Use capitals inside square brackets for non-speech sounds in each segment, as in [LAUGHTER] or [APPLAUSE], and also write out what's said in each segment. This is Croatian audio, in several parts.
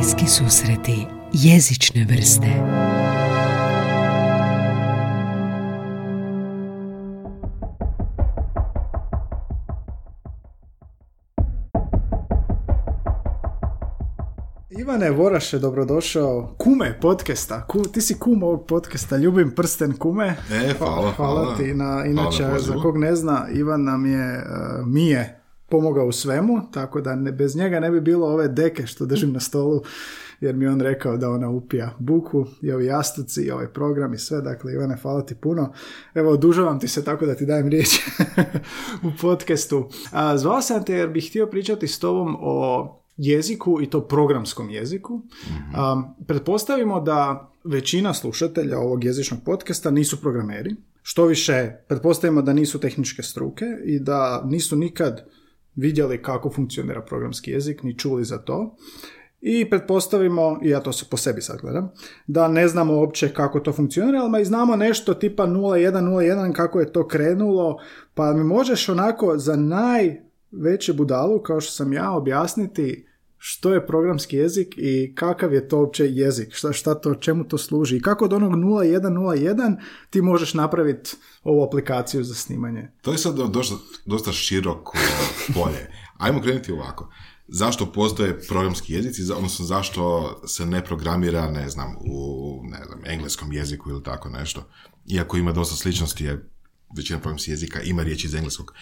Bliski susreti jezične vrste Ivane Voraše, dobrodošao. Kume podcasta. Ku, ti si kum ovog podcasta. Ljubim prsten kume. E, hvala, hvala. ti. Na, Hvala inače, na za kog ne zna, Ivan nam je, uh, mi je pomogao u svemu, tako da ne, bez njega ne bi bilo ove deke što držim na stolu, jer mi je on rekao da ona upija buku i ovi jastuci i ovaj program i sve. Dakle, Ivane, hvala ti puno. Evo, odužavam ti se tako da ti dajem riječ [LAUGHS] u podcastu. A, zvao sam te jer bih htio pričati s tobom o jeziku i to programskom jeziku. A, pretpostavimo da većina slušatelja ovog jezičnog podcasta nisu programeri. Što više, pretpostavimo da nisu tehničke struke i da nisu nikad vidjeli kako funkcionira programski jezik, ni čuli za to. I pretpostavimo, i ja to se po sebi sad gledam, da ne znamo uopće kako to funkcionira, ali i znamo nešto tipa 0101 kako je to krenulo, pa mi možeš onako za najveće budalu, kao što sam ja, objasniti što je programski jezik i kakav je to uopće jezik, šta, šta to, čemu to služi i kako od onog 0101 ti možeš napraviti ovu aplikaciju za snimanje. To je sad dosta, dosta široko polje. Ajmo krenuti ovako. Zašto postoje programski jezici, odnosno zašto se ne programira, ne znam, u ne znam, engleskom jeziku ili tako nešto. Iako ima dosta sličnosti, većina programskih jezika ima riječi iz engleskog.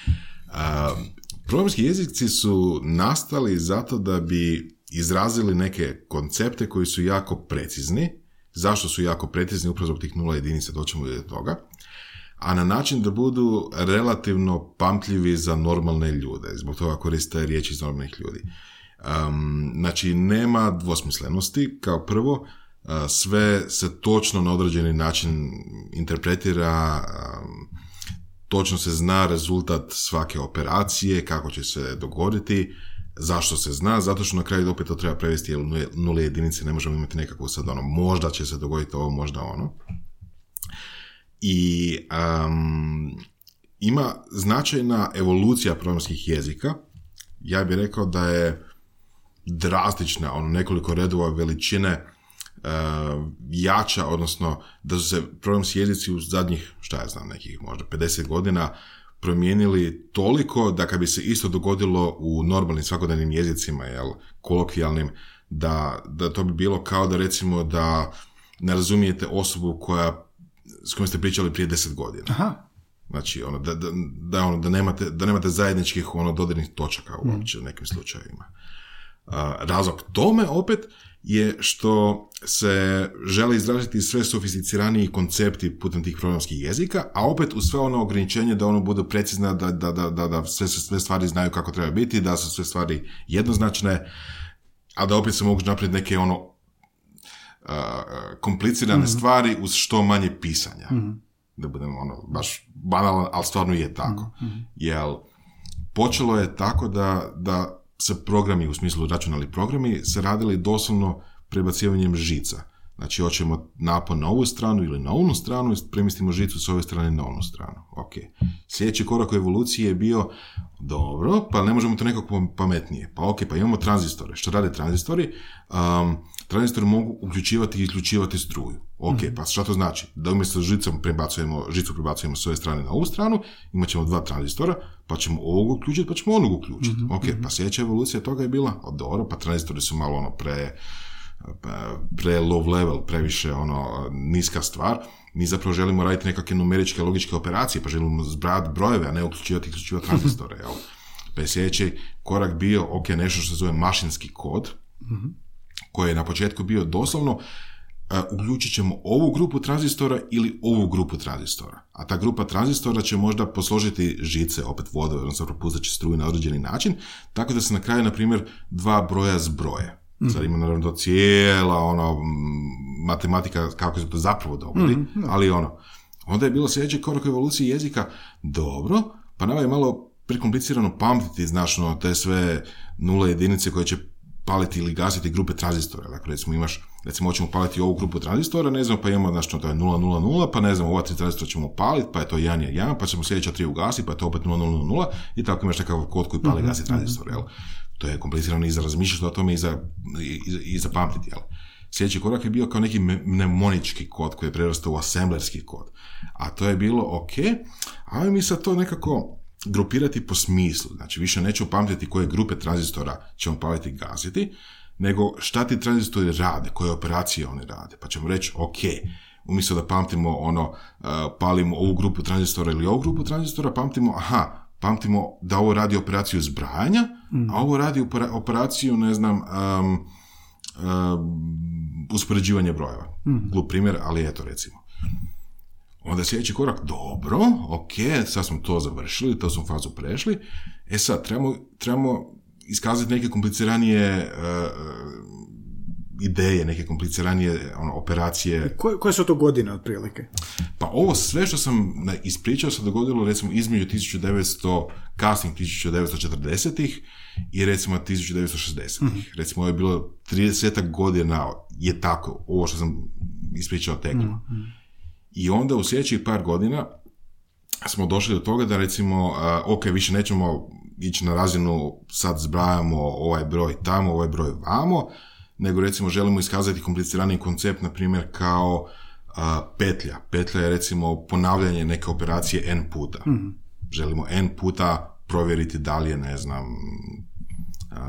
A, programski jezici su nastali zato da bi izrazili neke koncepte koji su jako precizni. Zašto su jako precizni? Upravo zbog tih nula jedinica doćemo do toga a na način da budu relativno pamtljivi za normalne ljude. Zbog toga koriste riječi iz normalnih ljudi. Um, znači, nema dvosmislenosti, kao prvo, uh, sve se točno na određeni način interpretira, um, točno se zna rezultat svake operacije, kako će se dogoditi, zašto se zna, zato što na kraju opet to treba prevesti, jer nule- jedinice ne možemo imati nekako sad ono, možda će se dogoditi ovo, možda ono. I um, ima značajna evolucija programskih jezika. Ja bih rekao da je drastična, ono nekoliko redova veličine jača, odnosno da su se programski jezici u zadnjih, šta ja znam, nekih možda 50 godina promijenili toliko da kad bi se isto dogodilo u normalnim svakodnevnim jezicima, jel, kolokvijalnim, da, da to bi bilo kao da recimo da ne razumijete osobu koja s kojom ste pričali prije 10 godina. Aha, Znači, ono, da, da, da, ono, da, nemate, da nemate zajedničkih ono, dodirnih točaka uopće u nekim slučajevima. A, razlog tome opet je što se žele izraziti sve sofisticiraniji koncepti putem tih programskih jezika, a opet uz sve ono ograničenje da ono bude precizna, da, da, da, da, da sve, sve stvari znaju kako treba biti, da su sve stvari jednoznačne, a da opet se mogu napraviti neke ono a, komplicirane stvari uz što manje pisanja. Da budemo ono, baš banalan, ali stvarno je tako. Jel, počelo je tako da, da se programi, u smislu računalni programi, se radili doslovno prebacivanjem žica. Znači, hoćemo napon na ovu stranu ili na onu stranu i premestimo žicu s ove strane na onu stranu. Ok. Sljedeći korak u evoluciji je bio, dobro, pa ne možemo to nekako pametnije. Pa ok, pa imamo tranzistore. Što rade tranzistori? Um, tranzistori mogu uključivati i isključivati struju. Ok, pa šta to znači? Da umjesto žicom prebacujemo, žicu prebacujemo s ove strane na ovu stranu, imat ćemo dva tranzistora, pa ćemo ovog uključiti, pa ćemo onog uključiti. Ok, pa sljedeća evolucija toga je bila, o, dobro, pa tranzistori su malo ono pre, pa, pre low level, previše ono niska stvar. Mi zapravo želimo raditi nekakve numeričke logičke operacije, pa želimo zbrati brojeve, a ne uključivati i isključivati tranzistore. Jel? Pa je sljedeći korak bio, ok, nešto što se zove mašinski kod, koji je na početku bio doslovno uključit ćemo ovu grupu tranzistora ili ovu grupu tranzistora. A ta grupa tranzistora će možda posložiti žice, opet vode, odnosno propustat će struju na određeni način, tako da se na kraju, na primjer, dva broja zbroje. Sad ima naravno to cijela ono, matematika kako se to zapravo dogodi, ali ono, onda je bilo sljedeći korak u evoluciji jezika, dobro, pa nama je malo prekomplicirano pamtiti, znaš, ono, te sve nule jedinice koje će paliti ili gasiti grupe tranzistora. Dakle, recimo imaš, recimo hoćemo paliti ovu grupu tranzistora, ne znam, pa imamo, znači, to je 000, pa ne znam, ova tri tranzistora ćemo paliti, pa je to 1, 1, pa ćemo sljedeća tri ugasiti, pa je to opet 0000 i tako imaš nekakav kod koji pali i gasi tranzistor, jel? To je komplicirano i za razmišljati o tome i za, i, i za pamtiti, jel? Sljedeći korak je bio kao neki mnemonički kod koji je prerastao u assemblerski kod. A to je bilo, ok, ali mi sad to nekako grupirati po smislu. Znači, više nećemo pamtiti koje grupe tranzistora ćemo paliti gaziti, nego šta ti tranzistori rade, koje operacije oni rade. Pa ćemo reći, ok, umjesto da pamtimo ono, uh, palimo ovu grupu tranzistora ili ovu grupu tranzistora, pamtimo, aha, pamtimo da ovo radi operaciju zbrajanja, a ovo radi operaciju, ne znam, um, um, uspoređivanje brojeva. Mm. Glup primjer, ali eto recimo. Onda sljedeći korak, dobro, ok, sad smo to završili, to smo fazu prešli, e sad, trebamo, trebamo iskazati neke kompliciranije uh, ideje, neke kompliciranije ono, operacije. Koje, koje su to godine otprilike? Pa ovo sve što sam ispričao se dogodilo recimo između 1900, kasnih 1940-ih i recimo 1960-ih. Mm-hmm. Recimo ovo je bilo 30 godina je tako, ovo što sam ispričao teklo. Mm-hmm. I onda u sljedećih par godina smo došli do toga da recimo, ok, više nećemo ići na razinu, sad zbrajamo ovaj broj tamo, ovaj broj vamo, nego recimo želimo iskazati komplicirani koncept, na primjer kao petlja. Petlja je recimo ponavljanje neke operacije n puta. mm Želimo n puta provjeriti da li je, ne znam,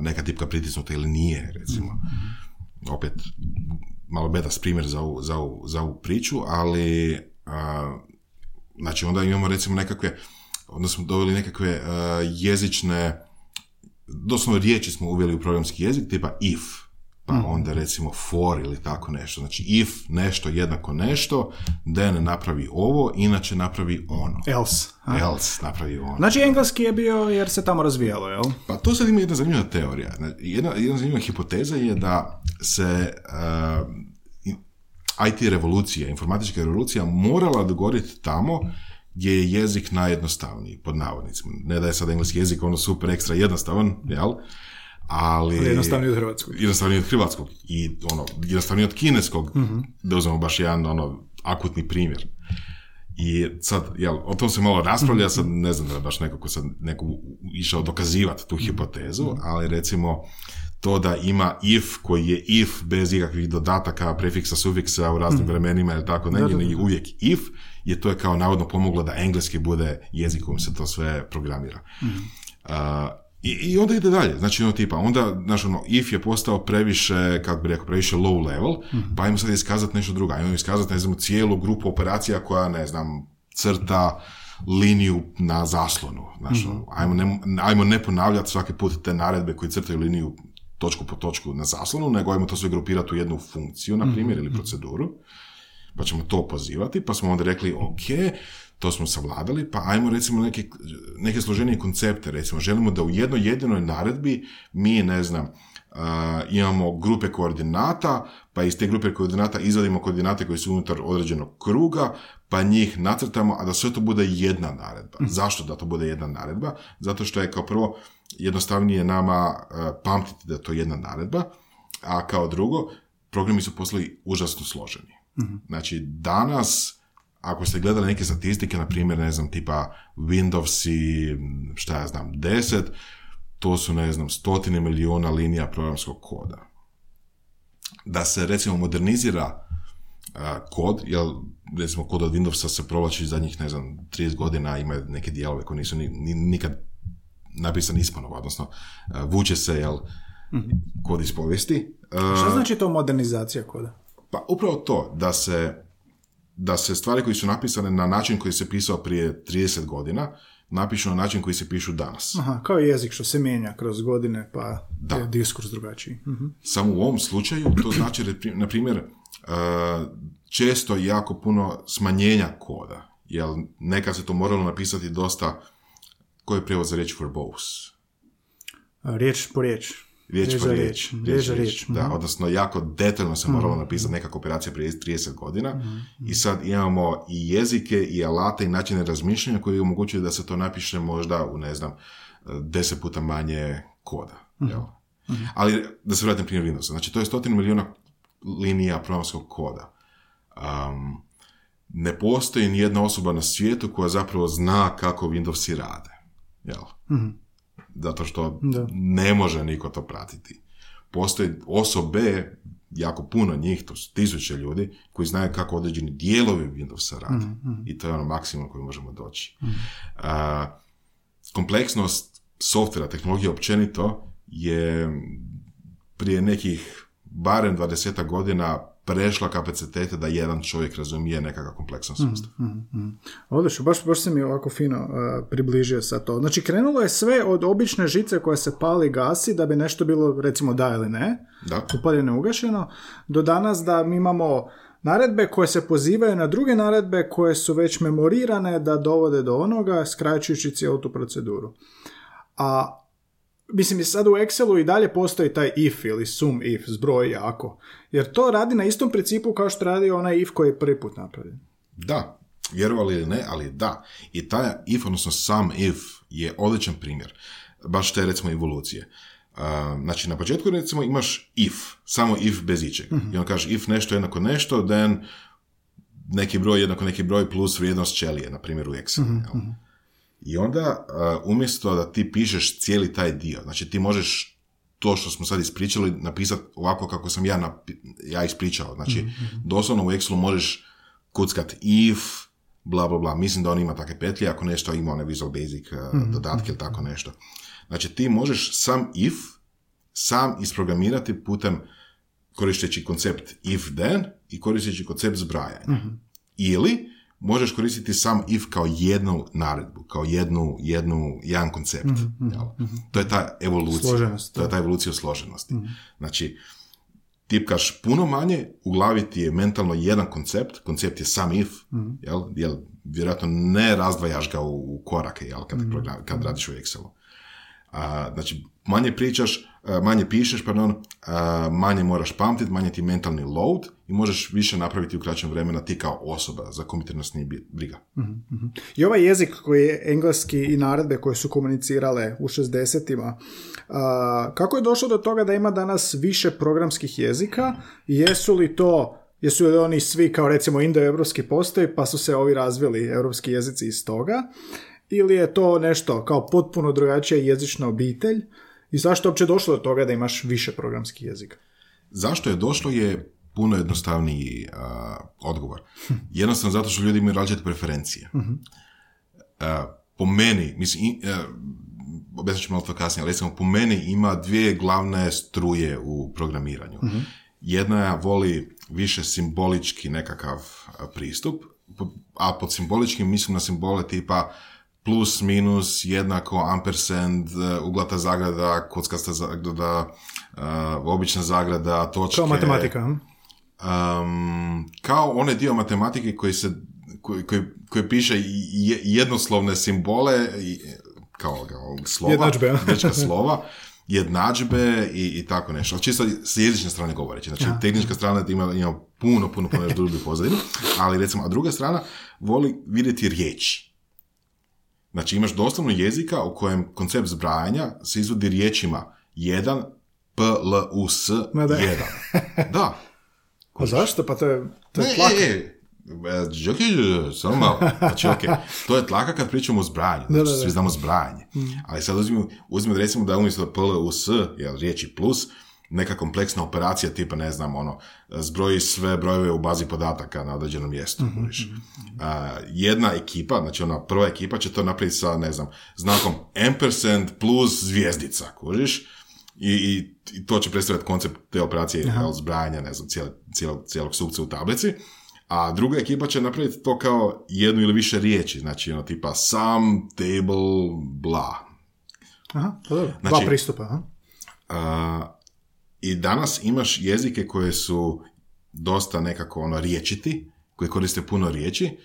neka tipka pritisnuta ili nije, recimo. mm Opet, malo bedas primjer za ovu, za ovu, za ovu priču, ali znači onda imamo recimo nekakve, onda smo doveli nekakve jezične, doslovno riječi smo uveli u programski jezik, tipa if, pa mm. onda recimo for ili tako nešto. Znači if nešto jednako nešto, then napravi ovo, inače napravi ono. Else. Else napravi ono. Znači engleski je bio jer se tamo razvijalo, jel? Pa to sad ima jedna zanimljiva teorija. Znači, jedna, jedna zanimljiva hipoteza je da se uh, IT revolucija, informatička revolucija morala dogoditi tamo gdje je jezik najjednostavniji, pod navodnicima. Ne da je sad engleski jezik ono super ekstra jednostavan, jel? Ali... Jednostavnije od hrvatskog. Jednostavnije od hrvatskog i ono, jednostavnije od kineskog, uh da uzmemo baš jedan ono, akutni primjer. I sad, jel, o tom se malo raspravlja, mhm. sad ne znam da je baš neko ko sad neko išao dokazivati tu hipotezu, mhm. ali recimo to da ima if koji je if bez ikakvih dodataka, prefiksa, sufiksa u raznim vremenima ili tako, ne, je uvijek if, je to je kao navodno pomoglo da engleski bude jezik kojim se to sve programira. I, I onda ide dalje, znači ono tipa, onda, znaš ono, if je postao previše, kako bi rekao, previše low level, mm-hmm. pa ajmo sad iskazati nešto drugo, ajmo iskazati, ne znam, cijelu grupu operacija koja, ne znam, crta liniju na zaslonu, znaš, mm-hmm. ajmo, ne, ajmo ne ponavljati svaki put te naredbe koji crtaju liniju točku po točku na zaslonu, nego ajmo to sve grupirati u jednu funkciju, na primjer, mm-hmm. ili proceduru, pa ćemo to pozivati, pa smo onda rekli, ok, to smo savladali, pa ajmo recimo neke, neke složenije koncepte, recimo želimo da u jednoj jedinoj naredbi mi, ne znam, uh, imamo grupe koordinata, pa iz te grupe koordinata izvadimo koordinate koji su unutar određenog kruga, pa njih nacrtamo, a da sve to bude jedna naredba. Mm. Zašto da to bude jedna naredba? Zato što je kao prvo jednostavnije nama uh, pamtiti da je to jedna naredba, a kao drugo, programi su postali užasno složeni. mm Znači, danas ako ste gledali neke statistike, na primjer, ne znam, tipa Windows i šta ja znam, 10, to su, ne znam, stotine milijuna linija programskog koda. Da se, recimo, modernizira kod, jer, recimo, kod od Windowsa se provlači zadnjih, ne znam, 30 godina, ima neke dijelove koji nisu ni, nikad napisani ispanova, odnosno, vuče se, jel, mm kod iz povijesti. Šta znači to modernizacija koda? Pa upravo to, da se da se stvari koje su napisane na način koji se pisao prije 30 godina, napišu na način koji se pišu danas. Aha, kao jezik što se mijenja kroz godine, pa da. je diskurs drugačiji. uh Samo u ovom slučaju to znači, na primjer, e, često jako puno smanjenja koda, jer nekad se to moralo napisati dosta, koji je prijevod za riječ verbose? Riječ po riječ riječ po riječ. Riječ, riječ, Da, mhm. odnosno jako detaljno se moralo mhm. napisati neka operacija prije 30 godina mhm. i sad imamo i jezike i alate i načine razmišljanja koji omogućuju da se to napiše možda u, ne znam, deset puta manje koda. Jel? Ali da se vratim primjer Windowsa. Znači, to je stotinu milijuna linija programskog koda. Um, ne postoji ni jedna osoba na svijetu koja zapravo zna kako Windowsi rade. Jel? Zato što Da. ne može niko to pratiti. Postoji osobe, jako puno njih, to su tisuće ljudi, koji znaju kako određeni dijelovi Windowsa rade. I to je ono maksimum koji možemo doći. A, kompleksnost softvera, tehnologije općenito je prije nekih barem 20 godina prešla kapacitete da jedan čovjek razumije nekakav kompleksan sustav. Odlično, baš, baš se mi ovako fino uh, približio sa to. Znači, krenulo je sve od obične žice koja se pali i gasi da bi nešto bilo, recimo, da ili ne, Da. upaljeno ugašeno, do danas da mi imamo naredbe koje se pozivaju na druge naredbe koje su već memorirane da dovode do onoga, skraćujući cijelu tu proceduru. A Mislim, i sad u Excelu i dalje postoji taj if ili sum if, zbroj jako. Jer to radi na istom principu kao što radi onaj if koji je prvi put napravljen. Da, vjerovali ili ne, ali da. I taj if, odnosno sam if, je odličan primjer. Baš te, recimo, evolucije. Znači, na početku, recimo, imaš if, samo if bez ičeg. I on kaže if nešto jednako nešto, then neki broj jednako neki broj plus vrijednost ćelije, na primjer u Excelu. jel? I onda, uh, umjesto da ti pišeš cijeli taj dio, znači ti možeš to što smo sad ispričali napisati ovako kako sam ja, napi- ja ispričao. Znači, doslovno u Excelu možeš kuckat if, bla, bla, bla. Mislim da on ima takve petlje, ako nešto ima one Visual Basic uh, dodatke ili tako nešto. Znači, ti možeš sam if, sam isprogramirati putem koristeći koncept if then i koristeći koncept zbrajanja. Ili možeš koristiti sam if kao jednu naredbu, kao jednu, jednu, jedan koncept. jel? To je ta evolucija. Složenost, To je ta evolucija složenosti. Znači, tipkaš puno manje, u glavi ti je mentalno jedan koncept, koncept je sam if, jel, jel, vjerojatno ne razdvajaš ga u, u korake, jel, kad, program, kad radiš u Excelu. A, znači, manje pričaš, a, manje pišeš, pardon, a, manje moraš pamtiti, manje ti mentalni load i možeš više napraviti u kraćem vremena ti kao osoba, za kompjuternost nije briga. I ovaj jezik koji je engleski i naredbe koje su komunicirale u 60-ima, a, kako je došlo do toga da ima danas više programskih jezika? Jesu li to, jesu li oni svi kao recimo indoevropski postoji pa su se ovi razvili europski jezici iz toga? Ili je to nešto kao potpuno drugačija jezična obitelj? I zašto je uopće došlo do toga da imaš više programskih jezika? Zašto je došlo je puno jednostavniji a, odgovor. Jednostavno zato što ljudi imaju različite preferencije. A, po meni, mislim, a, objasnit ću malo to kasnije, ali recimo po meni ima dvije glavne struje u programiranju. Jedna voli više simbolički nekakav pristup, a pod simboličkim mislim na simbole tipa plus, minus, jednako, ampersand, e, uglata zagrada, kockasta zagrada, e, obična zagrada, točke. Kao matematika, hm? Um, kao onaj dio matematike koji se koji, koji, koji piše je- jednoslovne simbole kao, kao slova, Jednadžbe, [LAUGHS] slova, jednadžbe i, i tako nešto. Ali čisto s jezične strane govoreći. Znači, tehnička strana ima, ima puno, puno, puno dublju pozadinu, ali recimo, a druga strana voli vidjeti riječi. Znači, imaš doslovno jezika u kojem koncept zbrajanja se izvodi riječima 1, P, L, U, S. 1. Da. [LAUGHS] A zašto? Pa to je, to je Ne, tlak. e, e, e, samo malo. Znači, ok, to je tlaka kad pričamo o zbrajanju. Znači, Da, da, da. svi znamo zbrajanje. Ali sad uzmimo, uzmimo recimo da umjesto P, U, S, jel, riječi plus, neka kompleksna operacija tipa, ne znam, ono, zbroji sve brojeve u bazi podataka na određenom mjestu. kužiš. A, jedna ekipa, znači ona prva ekipa će to napraviti sa, ne znam, znakom ampersand plus zvijezdica, kužiš? I, i, i to će predstavljati koncept te operacije jel, zbrajanja, ne znam, cijele, cijelog, cijelog sukca u tablici. A druga ekipa će napraviti to kao jednu ili više riječi, znači ono tipa sum, table, bla. Aha, pa dobro. Dva Znači- pristupa, aha. A, I danas imaš jezike koje su dosta nekako ono riječiti, koji koriste puno riječi,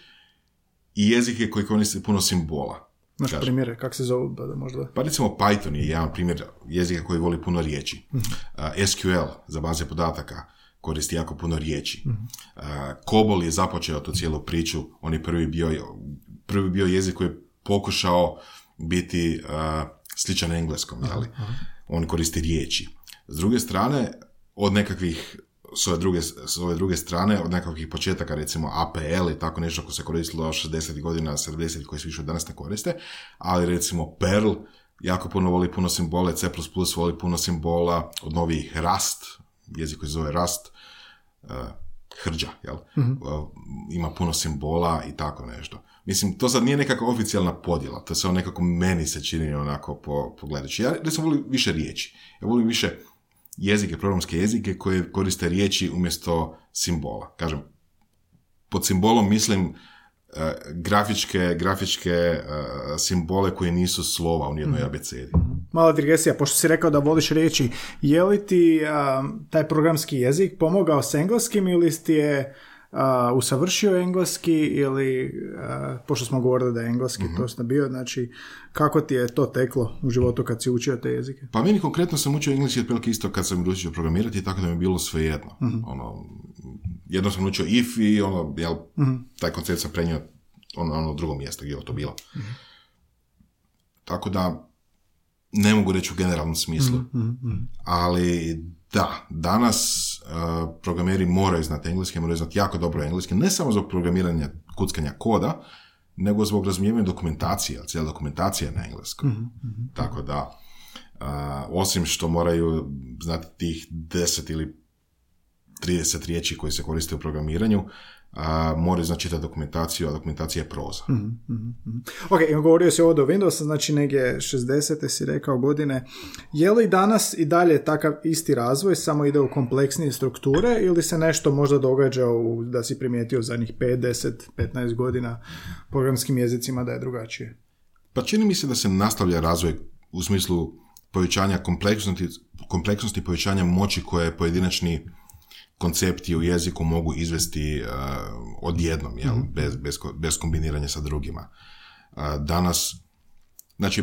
i jezike koji koriste puno simbola. Znaš Kažem. primjere, kak se zovu, pa da možda... Pa recimo Python je jedan primjer jezika koji voli puno riječi. Uh, SQL za baze podataka koristi jako puno riječi. Uh, COBOL je započeo tu cijelu priču. On je prvi bio, prvi bio jezik koji je pokušao biti uh, sličan engleskom. Jeli? On koristi riječi. S druge strane, od nekakvih s ove, druge, s ove druge strane, od nekakvih početaka, recimo APL i tako nešto ko se koristilo 60. godina, 70. koji se više danas ne koriste, ali recimo Perl jako puno voli puno simbole, C++ voli puno simbola, od novih Rust, jezik koji se zove Rust, uh, hrđa, jel? Uh, ima puno simbola i tako nešto. Mislim, to sad nije nekakva oficijalna podjela, to se on nekako meni se čini onako po, pogledajući. Ja recimo volim više riječi. Ja volim više jezike, programske jezike koje koriste riječi umjesto simbola. Kažem, pod simbolom mislim e, grafičke, grafičke e, simbole koji nisu slova u nijednoj abecedi. Mala digresija, pošto si rekao da voliš riječi, je li ti taj programski jezik pomogao s engleskim ili ti je usavršio engleski ili, pošto smo govorili da je engleski mm to bio, znači kako ti je to teklo u životu kad si učio te jezike? Pa meni konkretno sam učio engleski otprilike isto kad sam učio programirati, tako da mi je bilo sve jedno. mm Ono, jedno sam učio if i ono, jel, mhm. taj koncept sam prenio ono, ono drugo mjesto gdje je to bilo. Mhm. Tako da, ne mogu reći u generalnom smislu, mhm, ali da, danas uh, programeri moraju znati engleski, moraju znati jako dobro engleski, ne samo zbog programiranja kuckanja koda, nego zbog razumijevanja dokumentacije, cijela dokumentacija na engleskom. mm Tako da, uh, osim što moraju znati tih 10 ili 30 riječi koje se koriste u programiranju, a, moraju znači čitati dokumentaciju, a dokumentacija je proza. Mm-hmm, mm-hmm. Ok, govorio si ovdje o Windows, znači negdje 60. si rekao godine. Je li danas i dalje takav isti razvoj, samo ide u kompleksnije strukture ili se nešto možda događa u, da si primijetio zadnjih 5, 10, 15 godina programskim jezicima da je drugačije? Pa čini mi se da se nastavlja razvoj u smislu povećanja kompleksnosti, kompleksnosti povećanja moći koje pojedinačni koncepti u jeziku mogu izvesti uh, odjednom, jel? Mhm. Bez, bez, bez kombiniranja sa drugima. Uh, danas, znači,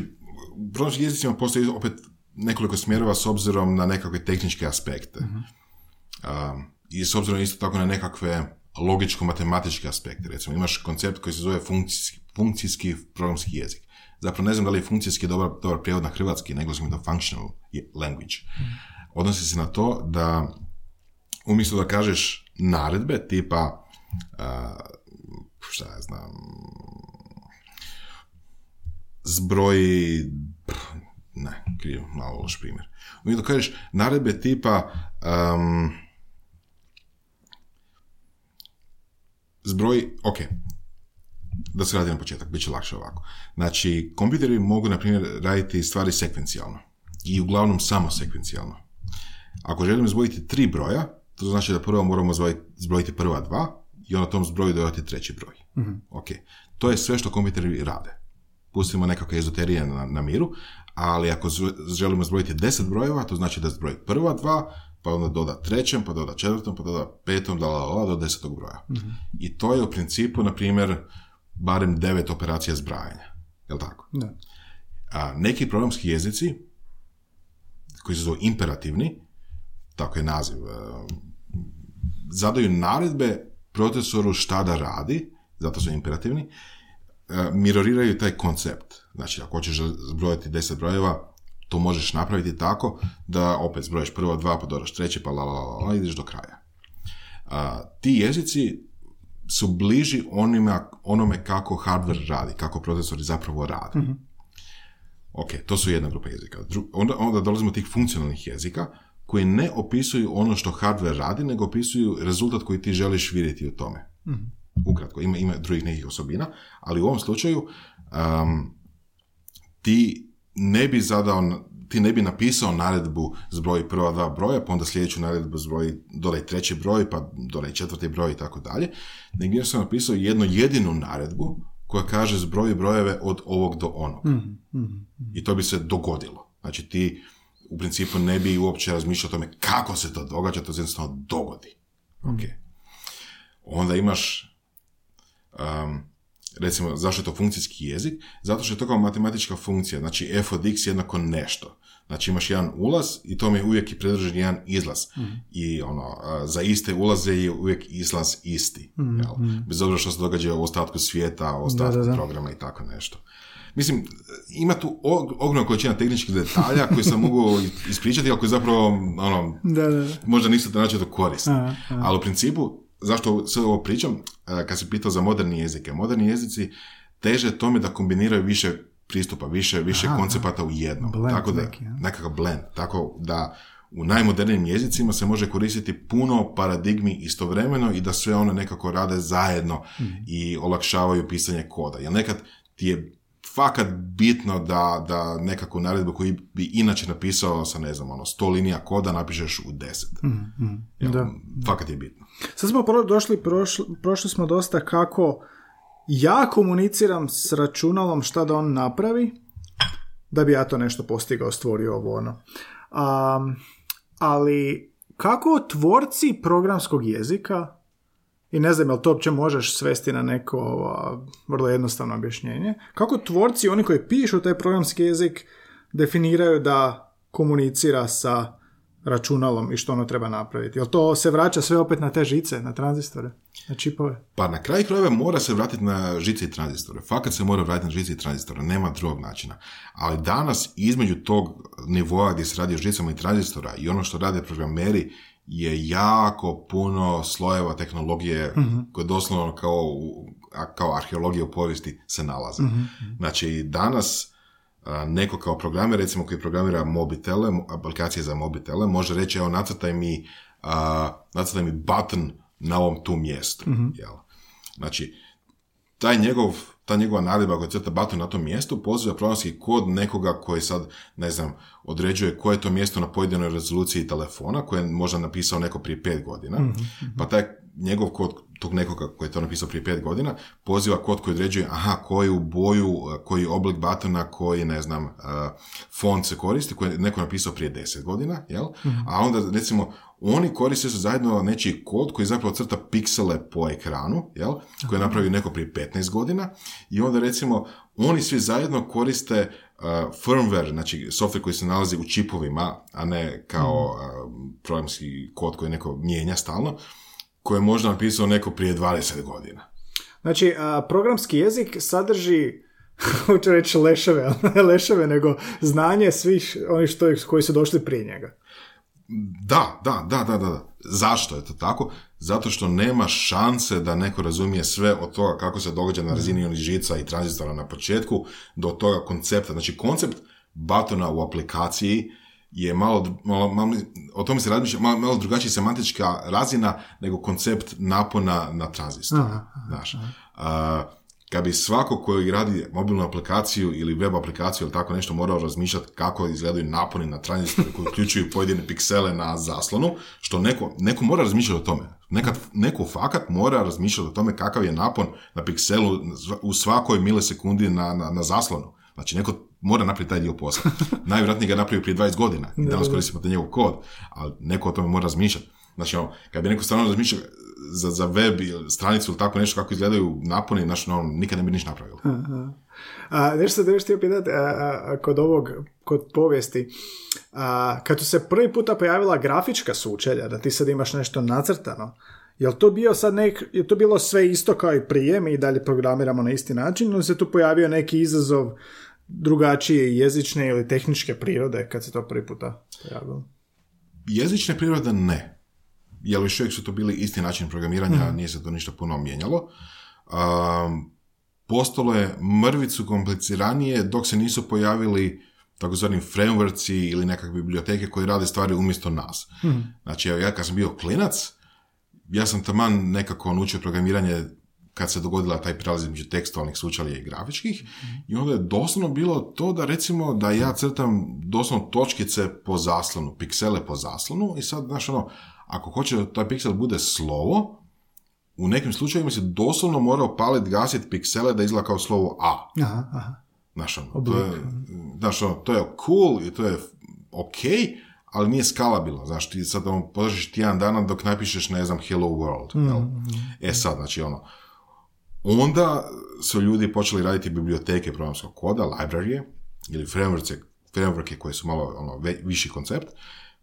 u programskim jezicima postoji opet nekoliko smjerova s obzirom na nekakve tehničke aspekte. Uh, I s obzirom isto tako na nekakve logičko-matematičke aspekte. Recimo, imaš koncept koji se zove funkcijski, funkcijski programski jezik. Zapravo ne znam da li je funkcijski dobar, dobar prijevod na hrvatski, nego je to functional language. Mhm. Odnosi se na to da umjesto da kažeš naredbe tipa uh, šta ja znam zbroji ne, krivo, malo loš primjer. Umjesto da kažeš naredbe tipa um, zbroj, ok, da se radi na početak, bit će lakše ovako. Znači, kompjuteri mogu, na primjer, raditi stvari sekvencijalno. I uglavnom samo sekvencijalno. Ako želim zbojiti tri broja, to znači da prvo moramo zbrojiti prva dva i onda tom zbroju dodati treći broj. mm Ok. To je sve što kompjuteri rade. Pustimo nekakve ezoterije na, na miru, ali ako želimo zbrojiti deset brojeva, to znači da zbroji prva dva, pa onda doda trećem, pa doda četvrtom, pa doda petom, da la, do desetog broja. mm I to je u principu, na primjer, barem devet operacija zbrajanja. Jel tako? Da. A neki programski jezici, koji se zove imperativni, tako je naziv, zadaju naredbe procesoru šta da radi, zato su imperativni, e, miroriraju taj koncept. Znači, ako hoćeš zbrojati deset brojeva, to možeš napraviti tako da opet zbrojiš prvo dva, pa dodaš treće, pa la, la, la, la, ideš do kraja. A, ti jezici su bliži onima, onome kako hardware radi, kako procesori zapravo rade. mm Ok, to su jedna grupa jezika. onda, onda dolazimo do tih funkcionalnih jezika, koji ne opisuju ono što hardware radi, nego opisuju rezultat koji ti želiš vidjeti u tome. mm Ukratko, ima, ima drugih nekih osobina, ali u ovom slučaju um, ti ne bi zadao, ti ne bi napisao naredbu zbroji prva dva broja, pa onda sljedeću naredbu zbroji dodaj treći broj, pa dodaj četvrti broj i tako dalje, nego sam napisao jednu jedinu naredbu koja kaže zbroji brojeve od ovog do onog. mm I to bi se dogodilo. Znači ti u principu ne bi uopće razmišljao o tome kako se to događa, to se jednostavno dogodi. Ok. Onda imaš, um, recimo, zašto je to funkcijski jezik? Zato što je to kao matematička funkcija, znači f od x jednako nešto. Znači imaš jedan ulaz i to je uvijek i predržen jedan izlaz. Mhm. I ono, za iste ulaze je uvijek izlaz isti. mm Jel? Mhm. Bez obzira što se događa u ostatku svijeta, u ostatku programa i tako nešto. Mislim, ima tu ogromna količina tehničkih detalja koji sam mogu ispričati, ali koji zapravo ono, da, da, možda nisu da to korisni. Ali u principu, zašto sve ovo pričam, kad se pitao za moderni jezike. Moderni jezici teže tome da kombiniraju više pristupa, više, više Aha, koncepata u jednom. Blend tako da, neki, ja. nekakav blend. Tako da u najmodernijim jezicima se može koristiti puno paradigmi istovremeno i da sve one nekako rade zajedno Mhm. i olakšavaju pisanje koda. Jer nekad ti je fakat bitno da, da nekakvu naredbu koju bi inače napisao sa, ne znam, ono, 100 linija koda napišeš u 10. Jel, Mhm, Da. Fakat je bitno. Sad smo došli, prošli, prošli smo dosta kako ja komuniciram s računalom šta da on napravi, da bi ja to nešto postigao, stvorio ovo ono. Um, ali kako tvorci programskog jezika, i ne znam jel to uopće možeš svesti na neko vrlo jednostavno objašnjenje, kako tvorci, oni koji pišu taj programski jezik, definiraju da komunicira sa računalom i što ono treba napraviti. Jel to se vraća sve opet na te žice, na tranzistore, na čipove? Pa na kraju krajeva mora se vratiti na žice i tranzistore. Fakat se mora vratiti na žice i tranzistore, nema drugog načina. Ali danas između tog nivoa gdje se radi o žicama i tranzistora i ono što rade programeri je jako puno slojeva tehnologije koje doslovno kao, kao arheologija u povijesti se nalaze. Znači danas neko kao programer, recimo koji programira mobitele, mo- aplikacije za mobitele, može reći evo nacrtaj mi, a, nacrtaj mi button na ovom tu mjestu. Jel? Znači, taj njegov, ta njegova naredba koja crta button na tom mjestu poziva programski kod nekoga koji sad, ne znam, određuje koje je to mjesto na pojedinoj rezoluciji telefona, koje je možda napisao neko prije pet godina, pa taj njegov kod tog nekoga koji je to napisao prije pet godina, poziva kod koji određuje, aha, koju boju, eh, koji oblik batona, koji, ne znam, eh, font se koristi, koji je neko napisao prije deset godina, jel? A onda, recimo, oni koriste se zajedno nečiji kod koji zapravo crta piksele po ekranu, jel? Koji je napravio neko prije 15 godina i onda recimo oni svi zajedno koriste uh, firmware, znači software koji se nalazi u čipovima, a ne kao uh, programski kod koji neko mijenja stalno, koji je možda napisao neko prije 20 godina. Znači, a, programski jezik sadrži [LAUGHS] hoću reći leševe, ali ne leševe, nego znanje svih onih što, koji su došli prije njega. Da, da, da, da, da. Zašto je to tako? Zato što nema šanse da neko razumije sve od toga kako se događa na razini onih žica i tranzistora na početku do toga koncepta. Znači, koncept batona u aplikaciji je malo, malo, malo o tome se razmišlja, malo, malo drugačija semantička razina nego koncept napona na tranzistor. Aha, Znaš, a, kad bi svako koji radi mobilnu aplikaciju ili web aplikaciju ili tako nešto morao razmišljati kako izgledaju naponi na tranzistoru koji uključuju [LAUGHS] pojedine piksele na zaslonu, što neko, neko mora razmišljati o tome. Nekad, neko fakat mora razmišljati o tome kakav je napon na pikselu u svakoj milisekundi na, na, na zaslonu. Znači, neko mora napraviti taj dio posla. [LAUGHS] Najvjerojatnije ga je napravio prije 20 godina. I danas koristimo taj njegov kod, ali neko o tome mora razmišljati. Znači, ono, kad bi neko stvarno razmišljao za, za web ili stranicu ili tako nešto kako izgledaju naponi, znači, ono, nikad ne bi ništa napravili. A, nešto sam još htio pitati a, a, a, kod ovog, kod povijesti. A, kad su se prvi puta pojavila grafička sučelja, da ti sad imaš nešto nacrtano, Jel to bio sad nek, je to bilo sve isto kao i prije, mi i dalje programiramo na isti način, ili se tu pojavio neki izazov drugačije jezične ili tehničke prirode kad se to prvi puta pojavilo? Jezične prirode ne. Jer još uvijek su to bili isti način programiranja, nije se to ništa puno mijenjalo. Um, postalo je mrvicu kompliciranije dok se nisu pojavili takozvani frameworksi ili nekakve biblioteke koji rade stvari umjesto nas. Znači, evo, ja kad sam bio klinac, ja sam taman nekako naučio programiranje kad se dogodila taj prelaz između tekstualnih sučalija i grafičkih i onda je doslovno bilo to da recimo da ja crtam doslovno točkice po zaslonu, piksele po zaslonu i sad, znaš ono, ako hoće da taj piksel bude slovo, u nekim slučajevima se doslovno mora opaliti, gasiti piksele da izgleda kao slovo A. Aha, aha. Znaš, ono, to je, znaš, ono, to je cool i to je ok, ali nije skalabilno. Znaš, ti sad ono, podržiš tjedan dana dok napišeš, ne znam, hello world. jel? E sad, znači, ono, onda su ljudi počeli raditi biblioteke programskog koda, librarije, ili frameworke, frameworke koji su malo ono, ve- viši koncept,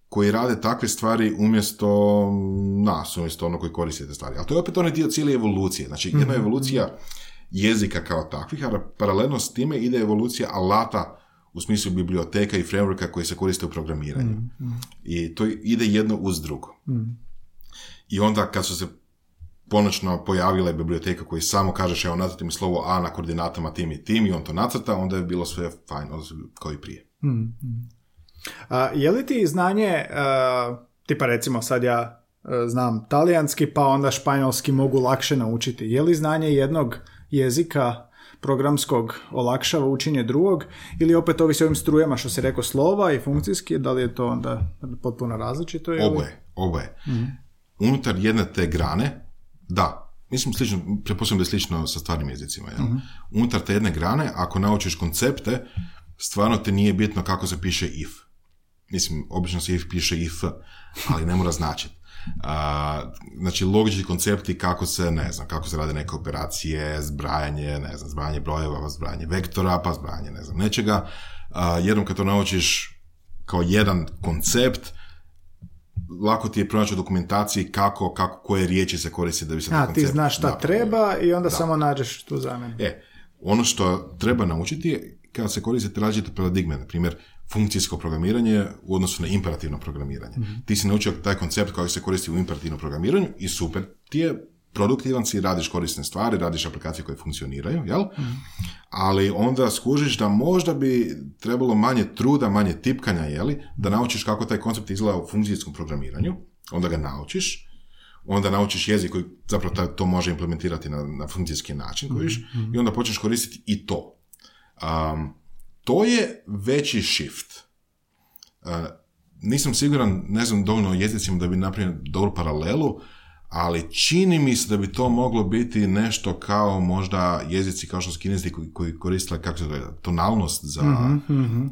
koji rade takve stvari umjesto nas, umjesto ono koji koriste te stvari. Ali to je opet onaj dio cijele evolucije. Znači, jedna evolucija jezika kao takvih, a paralelno s time ide evolucija alata u smislu biblioteka i frameworka koji se koriste u programiranju. I to ide jedno uz drugo. I onda kad su se ponočno pojavila je biblioteka koji samo kažeš evo nacrti mi slovo A na koordinatama tim i tim i on to nacrta, onda je bilo sve fajno kao i prije. A, je li ti znanje, a, tipa recimo sad ja a, znam talijanski pa onda španjolski mogu lakše naučiti, je li znanje jednog jezika programskog olakšava učenje drugog ili opet ovisi ovim strujama što se rekao slova i funkcijski, da li je to onda potpuno različito? Ili? Oboje, oboje. Unutar jedne te grane, da, mislim slično, pretpostavljam da je slično sa stvarnim jezicima. Jel? Unutar te jedne grane, ako naučiš koncepte, stvarno te nije bitno kako se piše if. Mislim, obično se if piše if, ali ne mora značiti. A, znači, logični koncepti kako se, ne znam, kako se rade neke operacije, zbrajanje, ne znam, zbrajanje brojeva, pa zbrajanje vektora, pa zbrajanje, ne znam, nečega. A, jednom kad to naučiš kao jedan koncept, lako ti je pronaći u dokumentaciji kako, kako, koje riječi se koristi da bi se A, ti znaš šta napravio. treba i onda samo nađeš tu zamjenu. E, ono što treba naučiti je kada se koriste različite paradigme, na primjer funkcijsko programiranje u odnosu na imperativno programiranje. Ti si naučio taj koncept koji se koristi u imperativnom programiranju i super ti je produktivan si, radiš korisne stvari, radiš aplikacije koje funkcioniraju, jel? Ali onda skužiš da možda bi trebalo manje truda, manje tipkanja, jeli? Da naučiš kako taj koncept izgleda u funkcijskom programiranju, onda ga naučiš, onda naučiš jezik koji zapravo ta- to može implementirati na, na funkcijski način, kojiš, i onda počneš koristiti i to. Um, to je veći shift. Uh, nisam siguran, ne znam dovoljno o jezicima da bi napravio dobru paralelu, ali čini mi se da bi to moglo biti nešto kao možda jezici kao što su kinezi koji, koji koristile, kako se zove, tonalnost za,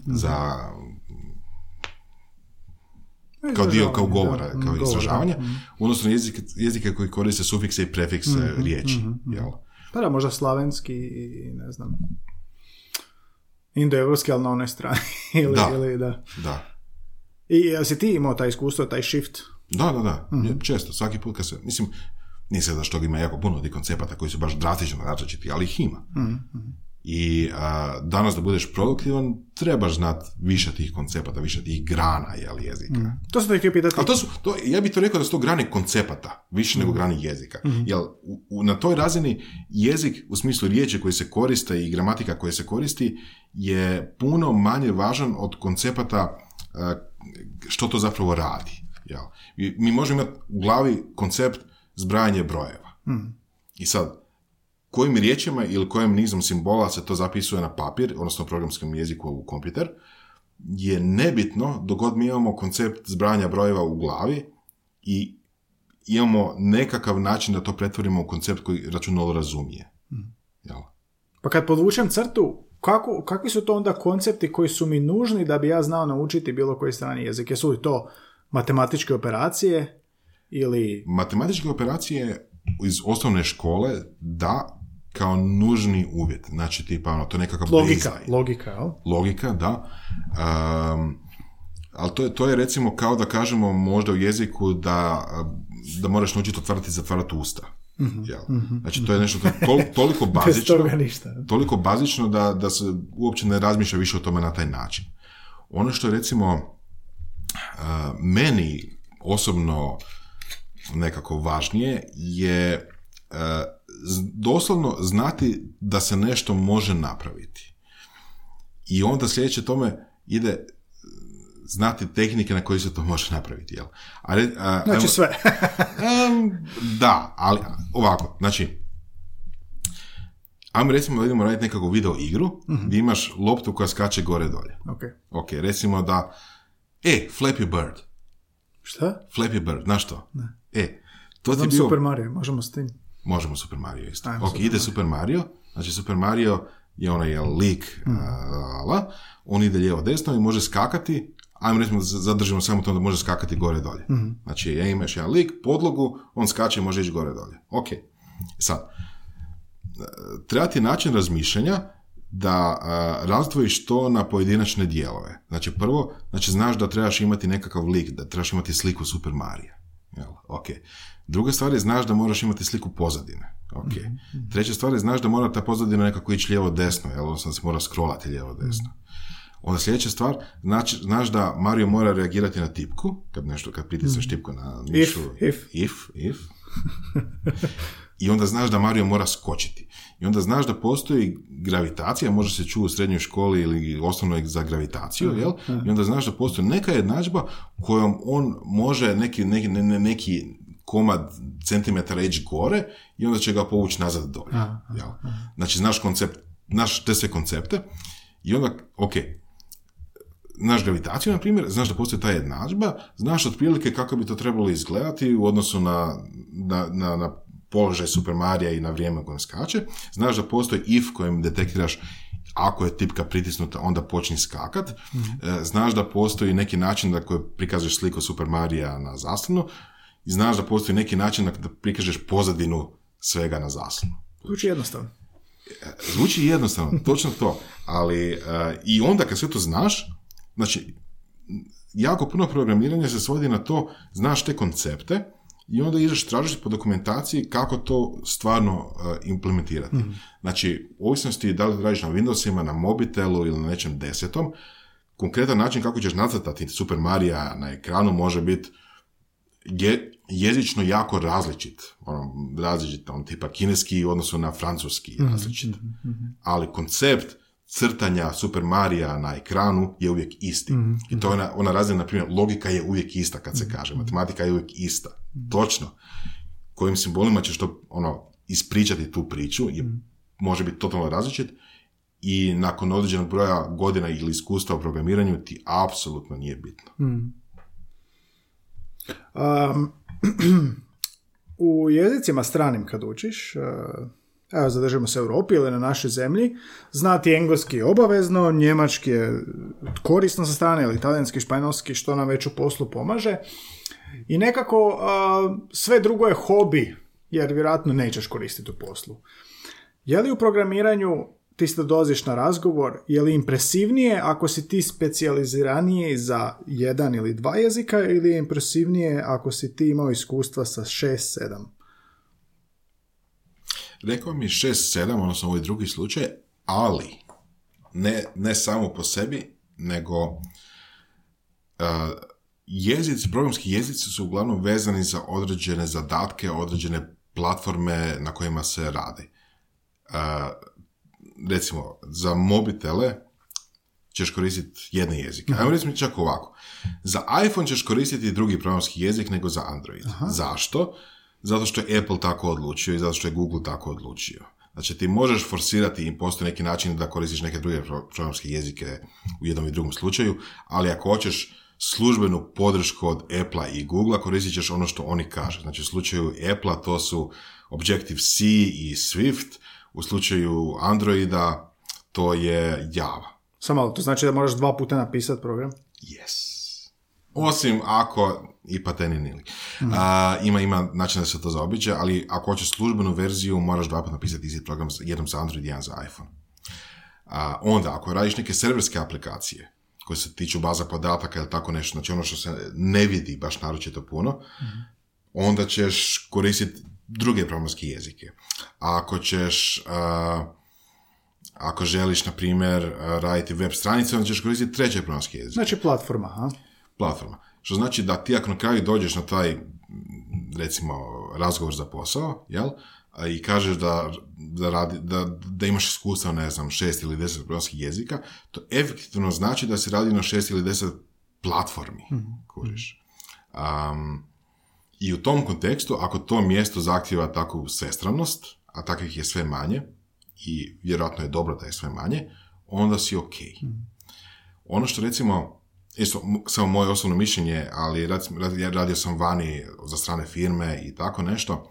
za kao dio, kao govora, da, kao govor, izražavanje, da. odnosno jezike, jezike koji koriste sufikse i prefikse riječi. Jel? Pa da, možda slavenski i ne znam, indoevropski, ali na onoj strani. [LAUGHS] ili, Da. ili, da. Da. I jesi ti imao taj iskustvo, taj shift? Da, da, da. Često, svaki put kad se, mislim, nije se da što ima jako puno tih koncepata koji su baš drastično različiti, ali ih ima. I a, danas da budeš produktivan, trebaš znat više tih koncepata, više tih grana jel, jezika. To sam htio pitati. Ali to su, to, ja bih to rekao da su to grane koncepata, više nego grane jezika. Jer u, u- na toj razini jezik, u smislu riječi koje se koriste i gramatika koja se koristi, je puno manje važan od koncepata a, što to zapravo radi. Jel? I Mi možemo imati u glavi koncept zbrajanje brojeva. I sad, kojim riječima ili kojim nizom simbola se to zapisuje na papir, odnosno u programskom jeziku u kompjuter, je nebitno dok god mi imamo koncept zbrajanja brojeva u glavi i imamo nekakav način da to pretvorimo u koncept koji računalo razumije. Jel? Pa kad podvučem crtu, kako, kakvi su to onda koncepti koji su mi nužni da bi ja znao naučiti bilo koji strani jezik? Jesu li to matematičke operacije ili... Matematičke operacije iz osnovne škole da kao nužni uvjet. Znači, tipa, ono, to je nekakav Logika, logika, jel? logika, da. Um, ali to je, to je recimo kao da kažemo možda u jeziku da, da moraš naučiti otvarati i zatvarati usta. Jel? Znači to je nešto to je tol- toliko [LAUGHS] bazično, toga ništa. toliko bazično da, da se uopće ne razmišlja više o tome na taj način. Ono što je recimo meni osobno nekako važnije je doslovno znati da se nešto može napraviti. I onda sljedeće tome ide uh, znati tehnike na koje se to može napraviti. Jel? A, re- a, Znači ajmo- sve. [LAUGHS] Da, ali ovako, znači, ajmo recimo da idemo raditi nekakvu video igru gdje imaš loptu koja skače gore dolje. ok. Ok, recimo da, e, Flappy Bird, Šta? Flappy Bird, znaš to? E, to ti Znam bio, Super Mario, možemo s tim. možemo Super Mario isto. Ajmo ok, Super ide Super Mario, znači Super Mario je onaj je lik, a, la, on ide lijevo desno i može skakati, ajmo recimo zadržimo samo to da može skakati gore dolje. Znači, ja imaš jedan lik, podlogu, on skače i može ići gore dolje. Ok, sad, treba ti način razmišljanja da a, razdvojiš to na pojedinačne dijelove. Znači prvo, znači znaš da trebaš imati nekakav lik, da trebaš imati sliku Super Marija. Jel? Ok. Druga stvar je znaš da moraš imati sliku pozadine. Ok. Treća stvar je znaš da mora ta pozadina nekako ići lijevo desno, jel? Da se mora scrollati lijevo desno. Onda sljedeća stvar, znači, znaš da Mario mora reagirati na tipku, kad nešto, kad pritisneš tipku na mišu. if. If, if. [LAUGHS] I onda znaš da Mario mora skočiti. I onda znaš da postoji gravitacija, može se čuo u srednjoj školi ili osnovnoj za gravitaciju, jel? I onda znaš da postoji neka jednadžba kojom on može neki, neki, ne- ne- neki komad centimetara ići gore i onda će ga povući nazad dolje. jel? Znači, znaš koncept, znaš te sve koncepte i onda, ok, znaš gravitaciju, na primjer, znaš da postoji ta jednadžba, znaš otprilike kako bi to trebalo izgledati u odnosu na, na, na, na položaj Super Marija i na vrijeme kojem skače, znaš da postoji if kojem detektiraš ako je tipka pritisnuta, onda počni skakat. E, Znaš da postoji neki način da koji prikažeš sliku Super Marija na zaslonu i znaš da postoji neki način da prikažeš pozadinu svega na zaslonu. Zvuči jednostavno. Zvuči jednostavno, [LAUGHS] točno to, ali e, i onda kad sve to znaš, znači, jako puno programiranja se svodi na to, znaš te koncepte i onda ideš tražiti po dokumentaciji kako to stvarno e, implementirati. Znači, u ovisnosti da li radiš na Windowsima, na mobitelu ili na nečem desetom, konkretan način kako ćeš nacrtati Super Marija na ekranu može biti je, jezično jako različit. Ono, različit, on tipa kineski u odnosu na francuski različit. Ali koncept crtanja Super Marija na ekranu je uvijek isti. I to je ona, ona razina, na primjer, logika je uvijek ista kad se kaže, matematika je uvijek ista. Točno. Kojim simbolima ćeš to ono, ispričati tu priču je, može biti totalno različit i nakon određenog broja godina ili iskustva u programiranju ti apsolutno nije bitno. Um, [CLEARS THROAT] u jezicima stranim kad učiš, uh, evo zadržimo se u Europi ili na našoj zemlji, znati engleski je obavezno, njemački je korisno sa strane, ili talijanski, španjolski, što nam već u poslu pomaže. I nekako uh, sve drugo je hobi, jer vjerojatno nećeš koristiti u poslu. Je li u programiranju ti se doziš na razgovor, je li impresivnije ako si ti specijaliziraniji za jedan ili dva jezika ili je impresivnije ako si ti imao iskustva sa šest, sedam? Rekao mi 6-7, odnosno ovaj drugi slučaj, ali ne, ne samo po sebi, nego uh, jezici, programski jezici su uglavnom vezani za određene zadatke, određene platforme na kojima se radi. Uh, recimo, za mobitele ćeš koristiti jedne jezike. Ajmo recimo čak ovako. Za iPhone ćeš koristiti drugi programski jezik nego za Android. Zašto? Zato što je Apple tako odlučio i zato što je Google tako odlučio. Znači ti možeš forsirati i postoji neki način da koristiš neke druge pro- programske jezike u jednom i drugom slučaju, ali ako hoćeš službenu podršku od Apple i Google koristit ćeš ono što oni kažu. Znači u slučaju Apple to su Objective-C i Swift, u slučaju Androida to je Java. Samo to znači da moraš dva puta napisati program? Yes. Osim ako i pateni nili. A, ima, ima način da se to zaobiđe, ali ako hoćeš službenu verziju, moraš dva puta napisati isti program, jednom za Android i jedan za iPhone. A, onda, ako radiš neke serverske aplikacije, koje se tiču baza podataka ili tako nešto, znači ono što se ne vidi baš naročito puno, onda ćeš koristiti druge programske jezike. A ako ćeš, a, ako želiš, na primjer, raditi web stranice, onda ćeš koristiti treće programske jezike Znači platforma, ha? platforma. Što znači da ti ako na kraju dođeš na taj, recimo, razgovor za posao, jel? A I kažeš da, da, radi, da, da imaš iskustva, ne znam, šest ili deset programskih jezika, to efektivno znači da se radi na šest ili deset platformi, kužiš. Um, I u tom kontekstu, ako to mjesto zahtjeva takvu svestranost, a takvih je sve manje, i vjerojatno je dobro da je sve manje, onda si ok. Ono što recimo, isto samo moje osobno mišljenje, ali radio sam vani za strane firme i tako nešto,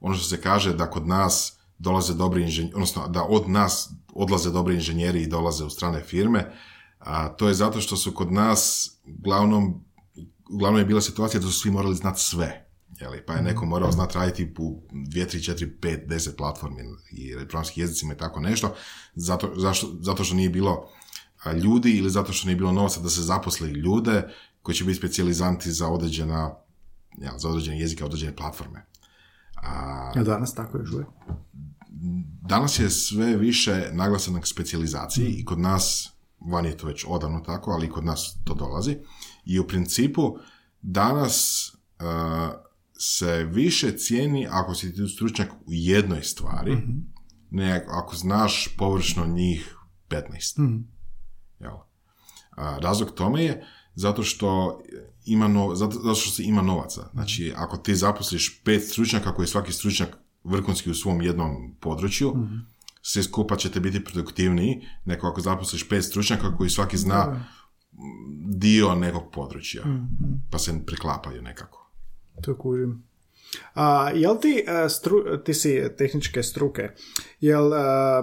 ono što se kaže da kod nas dolaze dobri inženjeri, odnosno da od nas odlaze dobri inženjeri i dolaze u strane firme, a, to je zato što su kod nas uglavnom, uglavnom je bila situacija da su svi morali znati sve. Jeli, pa je neko morao znati raditi u 2, 3, 4, 5, 10 platformi i programskim jezicima i tako nešto, zato, zašto, zato što nije bilo ljudi ili zato što nije bilo novca da se zaposle ljude koji će biti specijalizanti za određena ja, za određene jezike, određene platforme. A, A danas tako još uvijek. danas je sve više naglasak na specijalizaciji i kod nas vani je to već odavno tako, ali i kod nas to dolazi. I u principu danas uh, se više cijeni ako si ti stručnjak u jednoj stvari, ne ako znaš površno njih 15. Jel? A, razlog tome je zato što ima no, zato, zato što se ima novaca. Znači, ako ti zaposliš pet stručnjaka koji je svaki stručnjak vrhunski u svom jednom području, svi skupa ćete biti produktivniji nego ako zaposliš pet stručnjaka koji svaki zna dio nekog područja, pa se preklapaju nekako. To kužim. A, jel ti, a, stru- ti si tehničke struke, jel, a,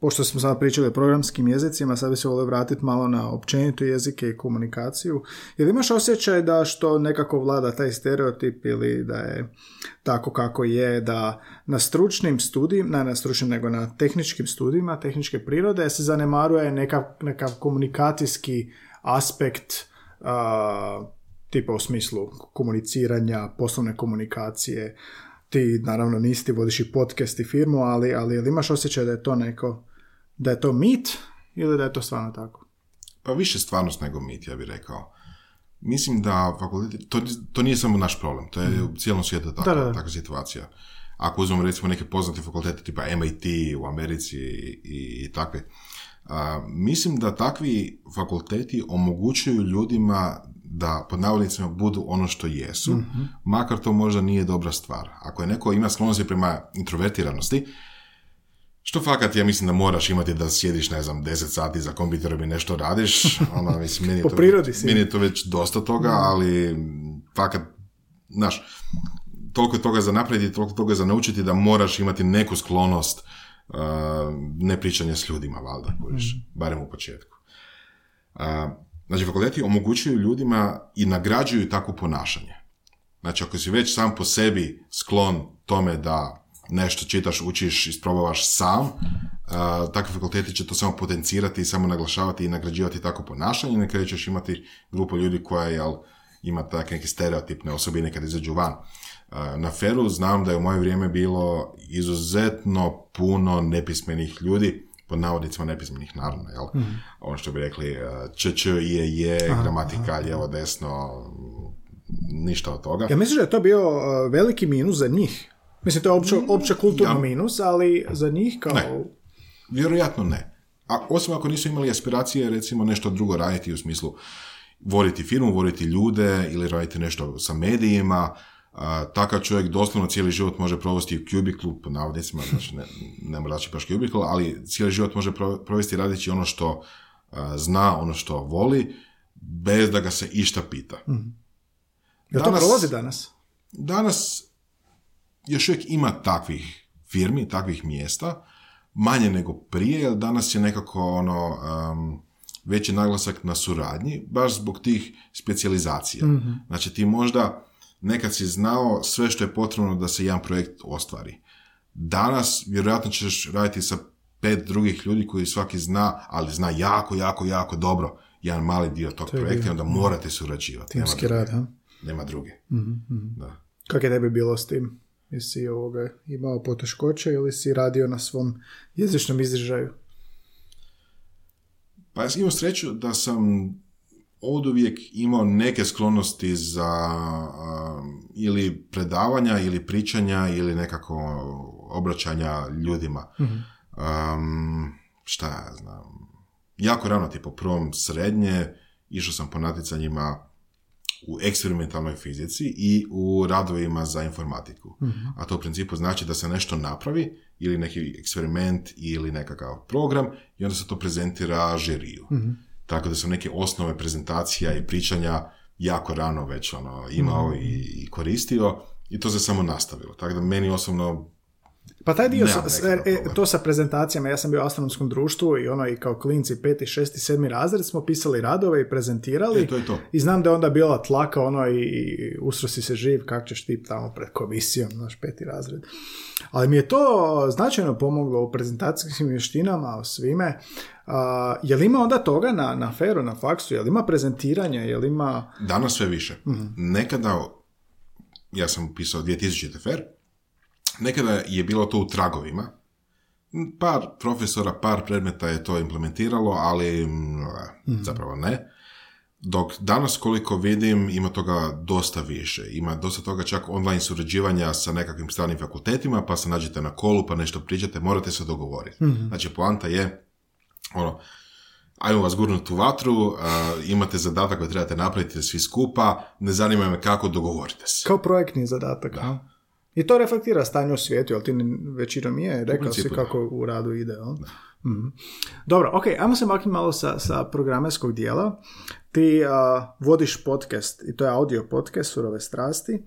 pošto smo sada pričali o programskim jezicima, sad bi se volio vratiti malo na općenito jezike i komunikaciju, jel imaš osjećaj da što nekako vlada taj stereotip ili da je tako kako je, da na stručnim studijima, ne na stručnim nego na tehničkim studijima, tehničke prirode se zanemaruje nekav, nekav komunikacijski aspekt a, tipa u smislu komuniciranja, poslovne komunikacije, ti naravno nisi ti vodiš i podcast i firmu, ali, ali jel imaš osjećaj da je to neko, da je to mit ili da je to stvarno tako? Pa više stvarnost nego mit, ja bih rekao. Mislim da fakulteti, to, to nije samo naš problem, to je u cijelom svijetu takva, Da, da, takva situacija. Ako uzmemo recimo neke poznate fakultete tipa MIT u Americi i, i takve, a, mislim da takvi fakulteti omogućuju ljudima da pod navodnicima budu ono što jesu, makar to možda nije dobra stvar. Ako je neko ima sklonosti prema introvertiranosti, što fakat ja mislim da moraš imati da sjediš, ne znam, 10 sati za kompjuterom i nešto radiš, ono, mislim, meni je [LAUGHS] Po to, si. meni je to već dosta toga, ali fakat, znaš, toliko je toga za napraviti, toliko toga za naučiti da moraš imati neku sklonost uh, ne pričanje s ljudima, valjda, kužiš, barem u početku. Uh, znači, fakulteti omogućuju ljudima i nagrađuju takvo ponašanje. Znači, ako si već sam po sebi sklon tome da nešto čitaš, učiš, isprobavaš sam, uh, takvi fakulteti će to samo potencirati i samo naglašavati i nagrađivati tako ponašanje na kraju ćeš imati grupu ljudi koja jel, ima takve neke stereotipne osobine kad izađu van. Uh, na Feru znam da je u moje vrijeme bilo izuzetno puno nepismenih ljudi, pod navodnicima nepismenih naravno, jel? Ono što bi rekli uh, č, č, je, je, gramatika, lijevo, desno, ništa od toga. Ja mislim da je to bio uh, veliki minus za njih. Mislim, to je opće, opće kulturno ja- minus, ali za njih kao... Ne. Vjerojatno ne. A osim ako nisu imali aspiracije recimo nešto drugo raditi u smislu voditi firmu, voditi ljude ili raditi nešto sa medijima, a, takav čovjek doslovno cijeli život može provesti u kubiklu, po navodnicima, znači ne, ne mora baš kubikl, ali cijeli život može pro- provesti radeći ono što a, zna, ono što voli, bez da ga se išta pita. Jel to Danas- prolazi danas? Danas još uvijek ima takvih firmi, takvih mjesta, manje nego prije, jer danas je nekako ono, um, veći naglasak na suradnji, baš zbog tih specijalizacija. Znači ti možda nekad si znao sve što je potrebno da se jedan projekt ostvari. Danas vjerojatno ćeš raditi sa pet drugih ljudi koji svaki zna, ali zna jako, jako, jako dobro jedan mali dio tog je projekta i onda morate surađivati. Nema Timski druge. rad, ha? Nema druge. Da. Kako je tebi bilo s tim? Jesi ovoga imao poteškoće ili si radio na svom jezičnom izražaju? Pa ja sam imao sreću da sam od uvijek imao neke sklonosti za um, ili predavanja ili pričanja ili nekako obraćanja ljudima. Um, šta ja znam. Jako rano, tipo prvom srednje, išao sam po natjecanjima u eksperimentalnoj fizici i u radovima za informatiku. A to u principu znači da se nešto napravi ili neki eksperiment ili nekakav program i onda se to prezentira žiriju. Tako da sam neke osnove prezentacija i pričanja jako rano već ono, imao i, i koristio i to se samo nastavilo. Tako da meni osobno Pa taj dio, sa- e, problem. to sa prezentacijama, ja sam bio u astronomskom društvu i ono i kao klinci peti, šesti, sedmi razred smo pisali radove i prezentirali E, to je to. i znam da je onda bila tlaka ono i, i usrosi se živ, kak ćeš ti tamo pred komisijom, naš peti razred. Ali mi je to značajno pomoglo u prezentacijskim vještinama, u svime. A, je li ima onda toga na, na feru, na faksu, je li ima prezentiranja, je li ima... Danas sve više. Nekada, ja sam pisao 2000 fer, nekada je bilo to u tragovima, Par profesora, par predmeta je to implementiralo, ali mm, zapravo ne. Dok danas koliko vidim ima toga dosta više. Ima dosta toga čak online surađivanja sa nekakvim stranim fakultetima, pa se nađete na kolu, pa nešto pričate, morate se dogovoriti. Znači poanta je, ono, ajmo vas gurnuti u vatru, imate zadatak koji trebate napraviti svi skupa, ne zanima me kako, dogovorite se. Kao projektni zadatak. a? I to reflektira stanje u svijetu, jel ti većinom je, rekao si kako u radu ide. Jel? Mhm. Dobro, ok, ajmo se maknuti malo sa, sa programerskog dijela. Ti a, vodiš podcast, i to je audio podcast, Surove strasti.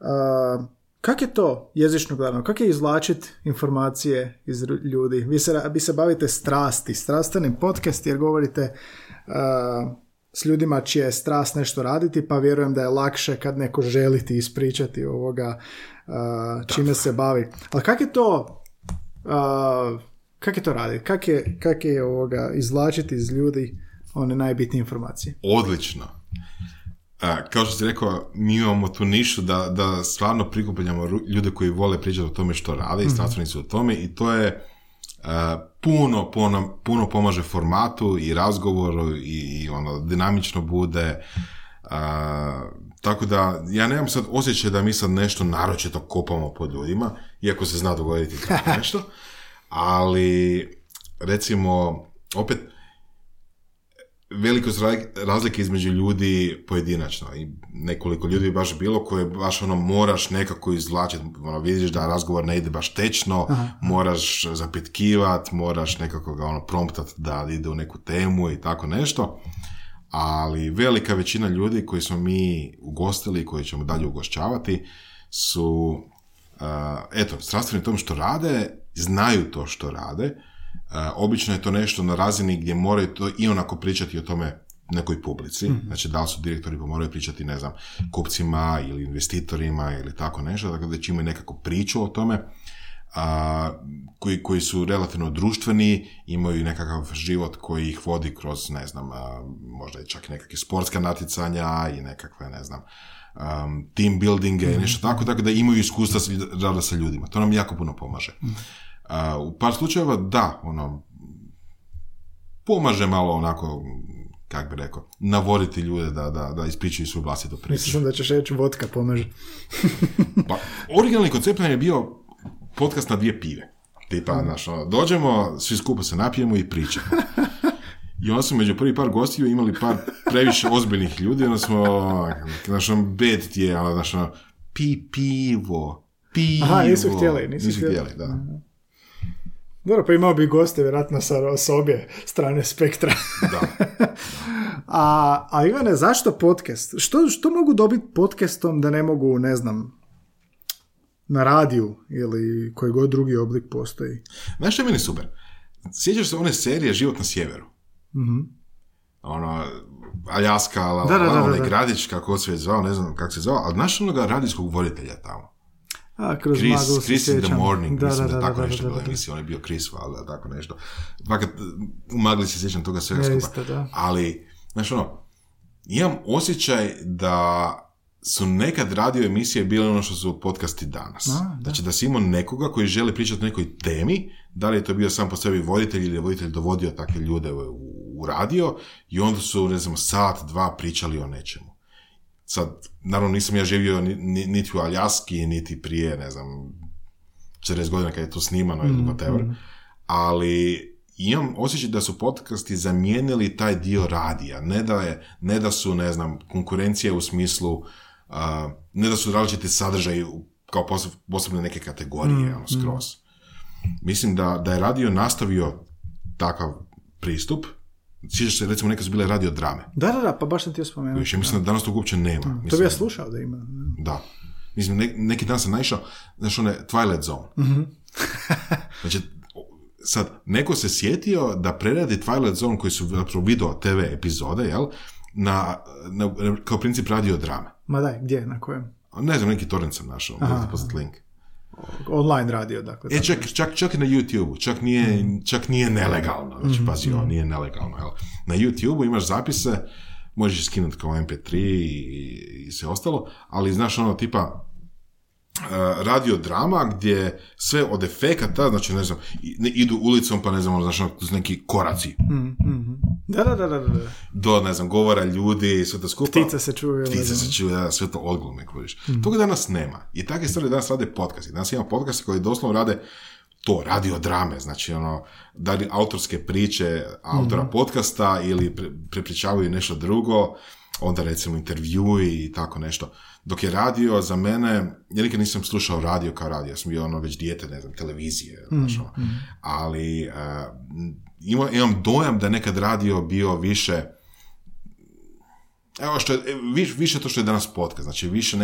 A, kak je to jezično gledano? Kak je izvlačiti informacije iz ljudi? Vi se, vi se bavite strasti, strastvenim podcast jer govorite a, s ljudima čija je strast nešto raditi, pa vjerujem da je lakše kad neko želi ti ispričati ovoga čime se bavi. Ali kak je to kak je to raditi? Kak je, kak je ovoga izvlačiti iz ljudi one najbitnije informacije? Odlično. A, kao što si rekao, mi imamo tu nišu da, da stvarno prikupljamo ljude koji vole pričati o tome što rade i znanstveni su o tome i to je a, puno, puno, puno pomaže formatu i razgovoru i, i ono, dinamično bude. A, tako da, ja nemam sad osjećaj da mi sad nešto naročito kopamo pod ljudima, iako se zna dogoditi tako [LAUGHS] nešto, ali recimo, opet, ra- razlike između ljudi pojedinačno. I nekoliko ljudi baš bilo koje baš ono moraš nekako izvlačiti, ono vidiš da razgovor ne ide baš tečno, moraš zapitkivat, moraš nekako ga ono promptat da ide u neku temu i tako nešto, ali velika većina ljudi koji smo mi ugostili i koji ćemo dalje ugošćavati su uh, eto, strastveni tom što rade, znaju to što rade, Uh, obično je to nešto na razini gdje moraju to i onako pričati o tome nekoj publici, znači da li su direktori pa moraju pričati, ne znam, kupcima ili investitorima ili tako nešto, dakle da će imaju nekako priču o tome, a, koji, koji su relativno društveni, imaju nekakav život koji ih vodi kroz, ne znam, a, možda i čak nekakve sportska natjecanja i nekakve, ne znam, um, team buildinge i nešto tako, tako da imaju iskustva rada sa ljudima. To nam jako puno pomaže. A, u par slučajeva da, ono, pomaže malo onako, kak bi rekao, navoditi ljude da, da, da ispričaju svoju vlastitu priču. Mislio sam da ćeš reći vodka pomaže. Pa, originalni koncept nam je bio podcast na dvije pive. Tipa, znaš, ono, dođemo, svi skupa se napijemo i pričamo. [LAUGHS] I onda smo među prvi par gostiju imali par previše ozbiljnih ljudi, onda smo, znaš, ono, bed ti je, ono, znaš, ono, pi, pivo, pivo. Aha, nisu htjeli, nisu htjeli. htjeli, da. Dobro, pa imao bi goste vjerojatno sa, s obje strane spektra. Da. [LAUGHS] a, a Ivane, zašto podcast? Što, što mogu dobiti podcastom da ne mogu, ne znam, na radiju ili koji god drugi oblik postoji? Znaš što je meni super? Sjećaš se one serije Život na sjeveru? Ono, Aljaska, la, Da, da, da, la, da, onaj da. gradić, kako se je zvao, ne znam kako se zvao, ali znaš onoga radijskog voditelja tamo? A, kroz Chris, maglu se Chris in the morning, mislim da, tako da, nešto da, bilo da, da. emisija, on je bio Chris, valjda, tako nešto. Fakat, u magli se sjećam toga svega skupa. isto, da. Ali, znaš ono, imam osjećaj da su nekad radio emisije bile ono što su podcasti danas. A, da. Znači da si imao nekoga koji želi pričati o nekoj temi, da li je to bio sam po sebi voditelj ili je voditelj dovodio takve ljude u, u radio i onda su, ne znam, sat, dva pričali o nečemu. Sad, naravno nisam ja živio ni, ni- niti u Aljaski, niti prije, ne znam, 40 godina kad je to snimano ili whatever, ali imam osjećaj da su podcasti zamijenili taj dio radija, ne da, je, ne da su, ne znam, konkurencija u smislu, ne da su različiti sadržaji kao poseb- posebne neke kategorije, ono, skroz. Mislim da, da je radio nastavio takav pristup, Sjećaš se, recimo, neke su bile radio drame. Da, da, da, pa baš sam ti spomenuo. Više, mislim da danas tog uopće nema. To Mislim, bi ja slušao da ima. da. Mislim, ne- neki dan sam naišao, znaš, one Twilight Zone. [LAUGHS] znači, o- sad, neko se sjetio da preradi Twilight Zone koji su zapravo video TV epizode, jel? Na, na, kao princip radio drame. Ma daj, gdje, na kojem? Ne znam, neki torrent sam našao, možete poslati link. Online radio, dakle. E, čak, čak, čak i na YouTube, čak nije, čak nije nelegalno, znači, pazi, ovo nije nelegalno, jel? Na YouTube imaš zapise, možeš skinuti kao MP3 i, i sve ostalo, ali znaš ono, tipa, radio drama gdje sve od efekata, znači ne znam, ne, idu ulicom pa ne znam, ono, ono, su neki koraci Da, da, da, da, da. do, ne znam, govora ljudi, sve to skupa. Ptice se čuju. Ptice da. se čuju, da, sve to odglume, kužiš. Toga danas nema. I takve stvari danas rade podcasti. Danas ima podcasti koji doslovno rade to, radio drame, znači ono, da li autorske priče autora podcasta ili pre, prepričavaju nešto drugo, onda recimo intervjui i tako nešto. Dok je radio za mene, ja nikad nisam slušao radio kao radio, ja sam bio ono već dijete, ne znam, televizije, znaš, ono. ali eh, ima- imam dojam da je nekad radio bio više Evo što je, e, viš- više to što je danas podcast, znači više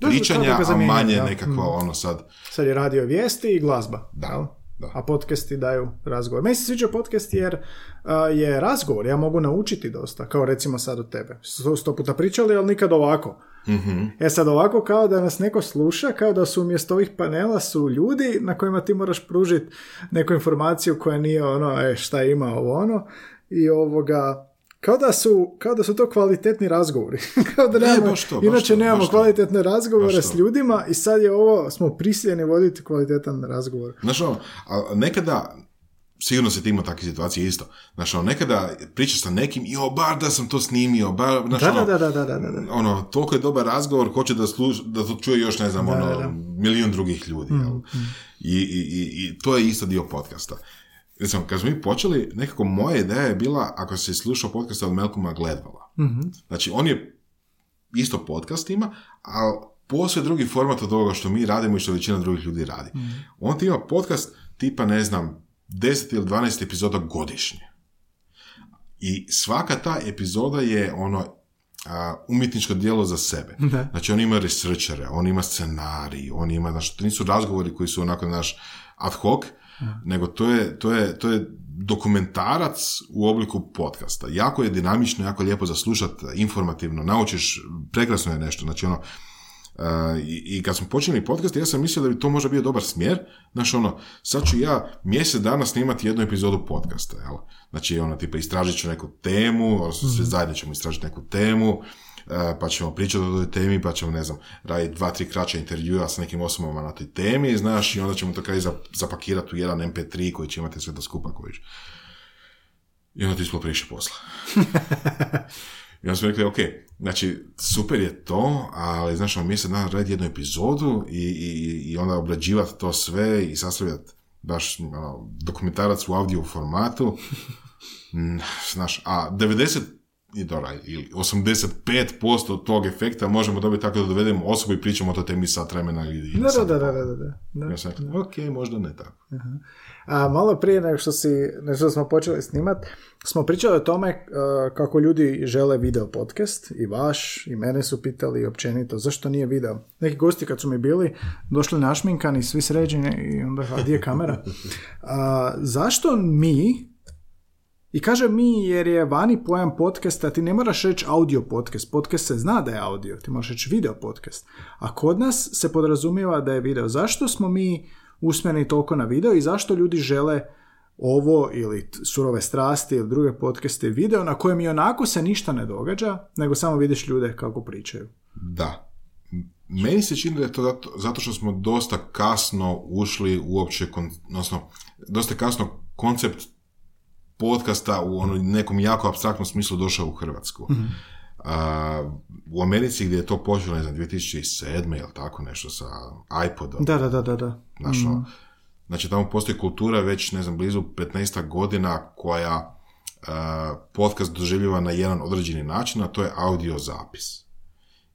da, pričanja, a manje da. nekako ono sad, Sad je radio vijesti i glazba. Da? Da. A podcasti daju razgovor. Meni se sviđa podcast jer a, je razgovor. Ja mogu naučiti dosta. Kao recimo sad od tebe. Sto, sto puta pričali, ali nikad ovako. Mhm. E sad ovako kao da nas neko sluša, kao da su umjesto ovih panela su ljudi na kojima ti moraš pružiti neku informaciju koja nije ono, e, šta ima ovo ono. I ovoga, kao da su, kao da su to kvalitetni razgovori. [LAUGHS] kao da nemamo, baš to, baš inače to, nemamo to. kvalitetne razgovore s ljudima i sad je ovo, smo prisiljeni voditi kvalitetan razgovor. Znaš ono, a nekada, sigurno se ti imao takve situacije isto, znaš ono, nekada pričaš sa nekim, jo, bar da sam to snimio, bar, znaš Da, ono, da, da, da, da, da, da. ono, toliko je dobar razgovor, hoće da, sluš, da to čuje još, ne znam, Da, ono, da, da. milijun drugih ljudi, Mm, jel? I, i, i, I to je isto dio podcasta. Recimo, kad smo mi počeli, nekako moja ideja je bila, ako si slušao podcast od Malcolma Gladwella, Mhm. Znači, on je isto podcast ima, ali posve drugi format od ovoga što mi radimo i što većina drugih ljudi radi. On ti ima podcast tipa, ne znam, 10 ili 12 epizoda godišnje. I svaka ta epizoda je ono a, umjetničko djelo za sebe. Da. Znači, on ima researchere, on ima scenarij, on ima, znači, to nisu razgovori koji su onako, naš ad hoc, nego to je, to, je, to je dokumentarac u obliku podcasta. Jako je dinamično, jako je lijepo za slušat, informativno, naučiš, prekrasno je nešto, znači ono, Uh, i, I kad smo počeli podcast, ja sam mislio da bi to možda bio dobar smjer. Znaš, ono, sad ću ja mjesec dana snimati jednu epizodu podcasta, jel? Znači, ono, tipa, istražit ću neku temu, odnosno sve zajedno ćemo istražiti neku temu, pa ćemo pričati o toj temi, pa ćemo, ne znam, raditi dva, tri kraća intervjua s nekim osobama na toj temi, znaš, i onda ćemo to kraj zapakirati u jedan MP3 koji će imati sve to skupa koji I onda ti ispalo previše posla. [LAUGHS] I onda smo rekli, ok, znači, super je to, ali, znaš, ono, mjesec dana raditi jednu epizodu i, i, i onda obrađivati to sve i sastavljati baš ono, dokumentarac u audio formatu. [LAUGHS] Znaš, a 90 i dobro, ili 85% tog efekta možemo dobiti tako da dovedemo osobu i pričamo o toj temi sat vremena ili Da, da, i da, da, da, da, da. Ja sam ok, možda ne tako. A malo prije nego što, si, nego što smo počeli snimat, smo pričali o tome uh, kako ljudi žele video podcast i vaš, i mene su pitali općenito zašto nije video. Neki gosti kad su mi bili, došli našminkani, svi sređeni i onda, a gdje je kamera? [LAUGHS] A, zašto mi, i kaže mi jer je vani pojam podcasta, ti ne moraš reći audio podcast, podcast se zna da je audio, ti možeš reći video podcast. A kod nas se podrazumijeva da je video. Zašto smo mi usmjereni toliko na video i zašto ljudi žele ovo ili surove strasti ili druge podcaste video na kojem i onako se ništa ne događa, nego samo vidiš ljude kako pričaju. Da. Meni se čini da je to zato, zato što smo dosta kasno ušli uopće, kon, odnosno, dosta kasno koncept podcasta u ono nekom jako abstraktnom smislu došao u Hrvatsku. A, u Americi gdje je to počelo, ne znam, 2007. ili tako nešto sa iPodom. Da, da, da, da. da. Znaš, ono, znači tamo postoji kultura već, ne znam, blizu 15 godina koja a, podcast doživljava na jedan određeni način, a to je audio zapis.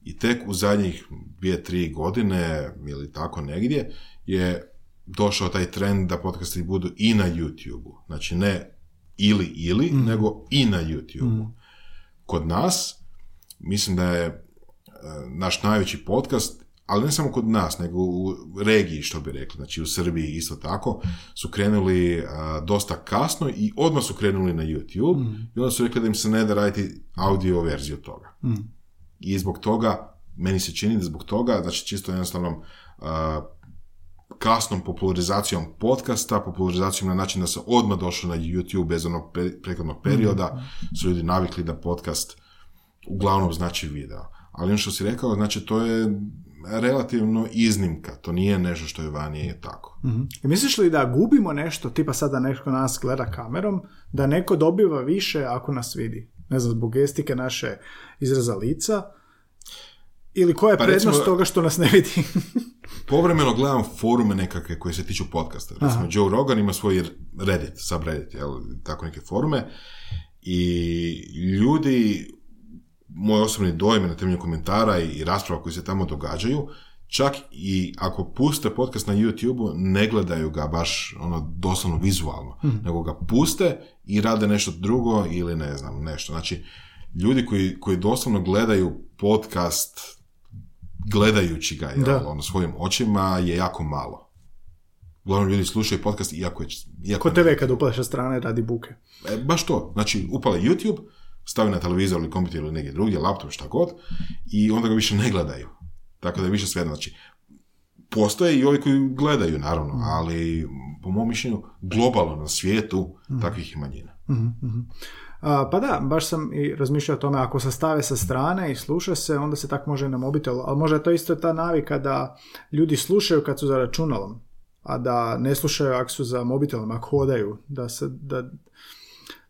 I tek u zadnjih dvije, tri godine ili tako negdje je došao taj trend da podcasti budu i na YouTube-u. Znači ne ili ili, nego i na YouTube-u. Kod nas, mislim da je e, naš najveći podcast, ali ne samo kod nas, nego u regiji, što bi rekli, znači u Srbiji isto tako, su krenuli a, dosta kasno i odmah su krenuli na YouTube i onda su rekli da im se ne da raditi audio verziju toga. I zbog toga, meni se čini da zbog toga, znači čisto jednostavnom a, kasnom popularizacijom podcasta, popularizacijom na način da se odmah došlo na YouTube bez onog pe- prethodnog perioda, su ljudi navikli da podcast uglavnom znači video. Ali ono što si rekao, znači to je relativno iznimka, to nije nešto što je vani je tako. Mhm. I misliš li da gubimo nešto, tipa sada neko nas gleda kamerom, da neko dobiva više ako nas vidi? Ne znam, zbog gestike naše izraza lica, ili koja je Pa prednost recimo- toga što nas ne vidi? [LAUGHS] Povremeno gledam forume nekakve koje se tiču podcasta. Recimo, Joe Rogan ima svoj Reddit, subreddit, jel, tako neke forume. I ljudi, moj osobni dojam na temelju komentara i rasprava koji se tamo događaju, čak i ako puste podcast na YouTube-u, ne gledaju ga baš ono doslovno vizualno, nego ga puste i rade nešto drugo ili ne znam, nešto. Znači, ljudi koji, koji doslovno gledaju podcast gledajući ga jel, ono, svojim očima je jako malo. Uglavnom ljudi slušaju podcast iako je... Iako Ko TV kad upaleš sa strane radi buke. E, baš to. Znači, upale YouTube, stavi na televizor ili kompjuter ili negdje drugdje, laptop, šta god, i onda ga više ne gledaju. Tako da je više svejedno. Znači, postoje i ovi koji gledaju, naravno, ali po mom mišljenju, globalno na svijetu takvih je manjina. A, pa da, baš sam i razmišljao o tome, ako se stave sa strane i sluša se, onda se tak može na mobitelu, ali možda je to isto ta navika da ljudi slušaju kad su za računalom, a da ne slušaju ako su za mobitelom, ako hodaju, da se, da,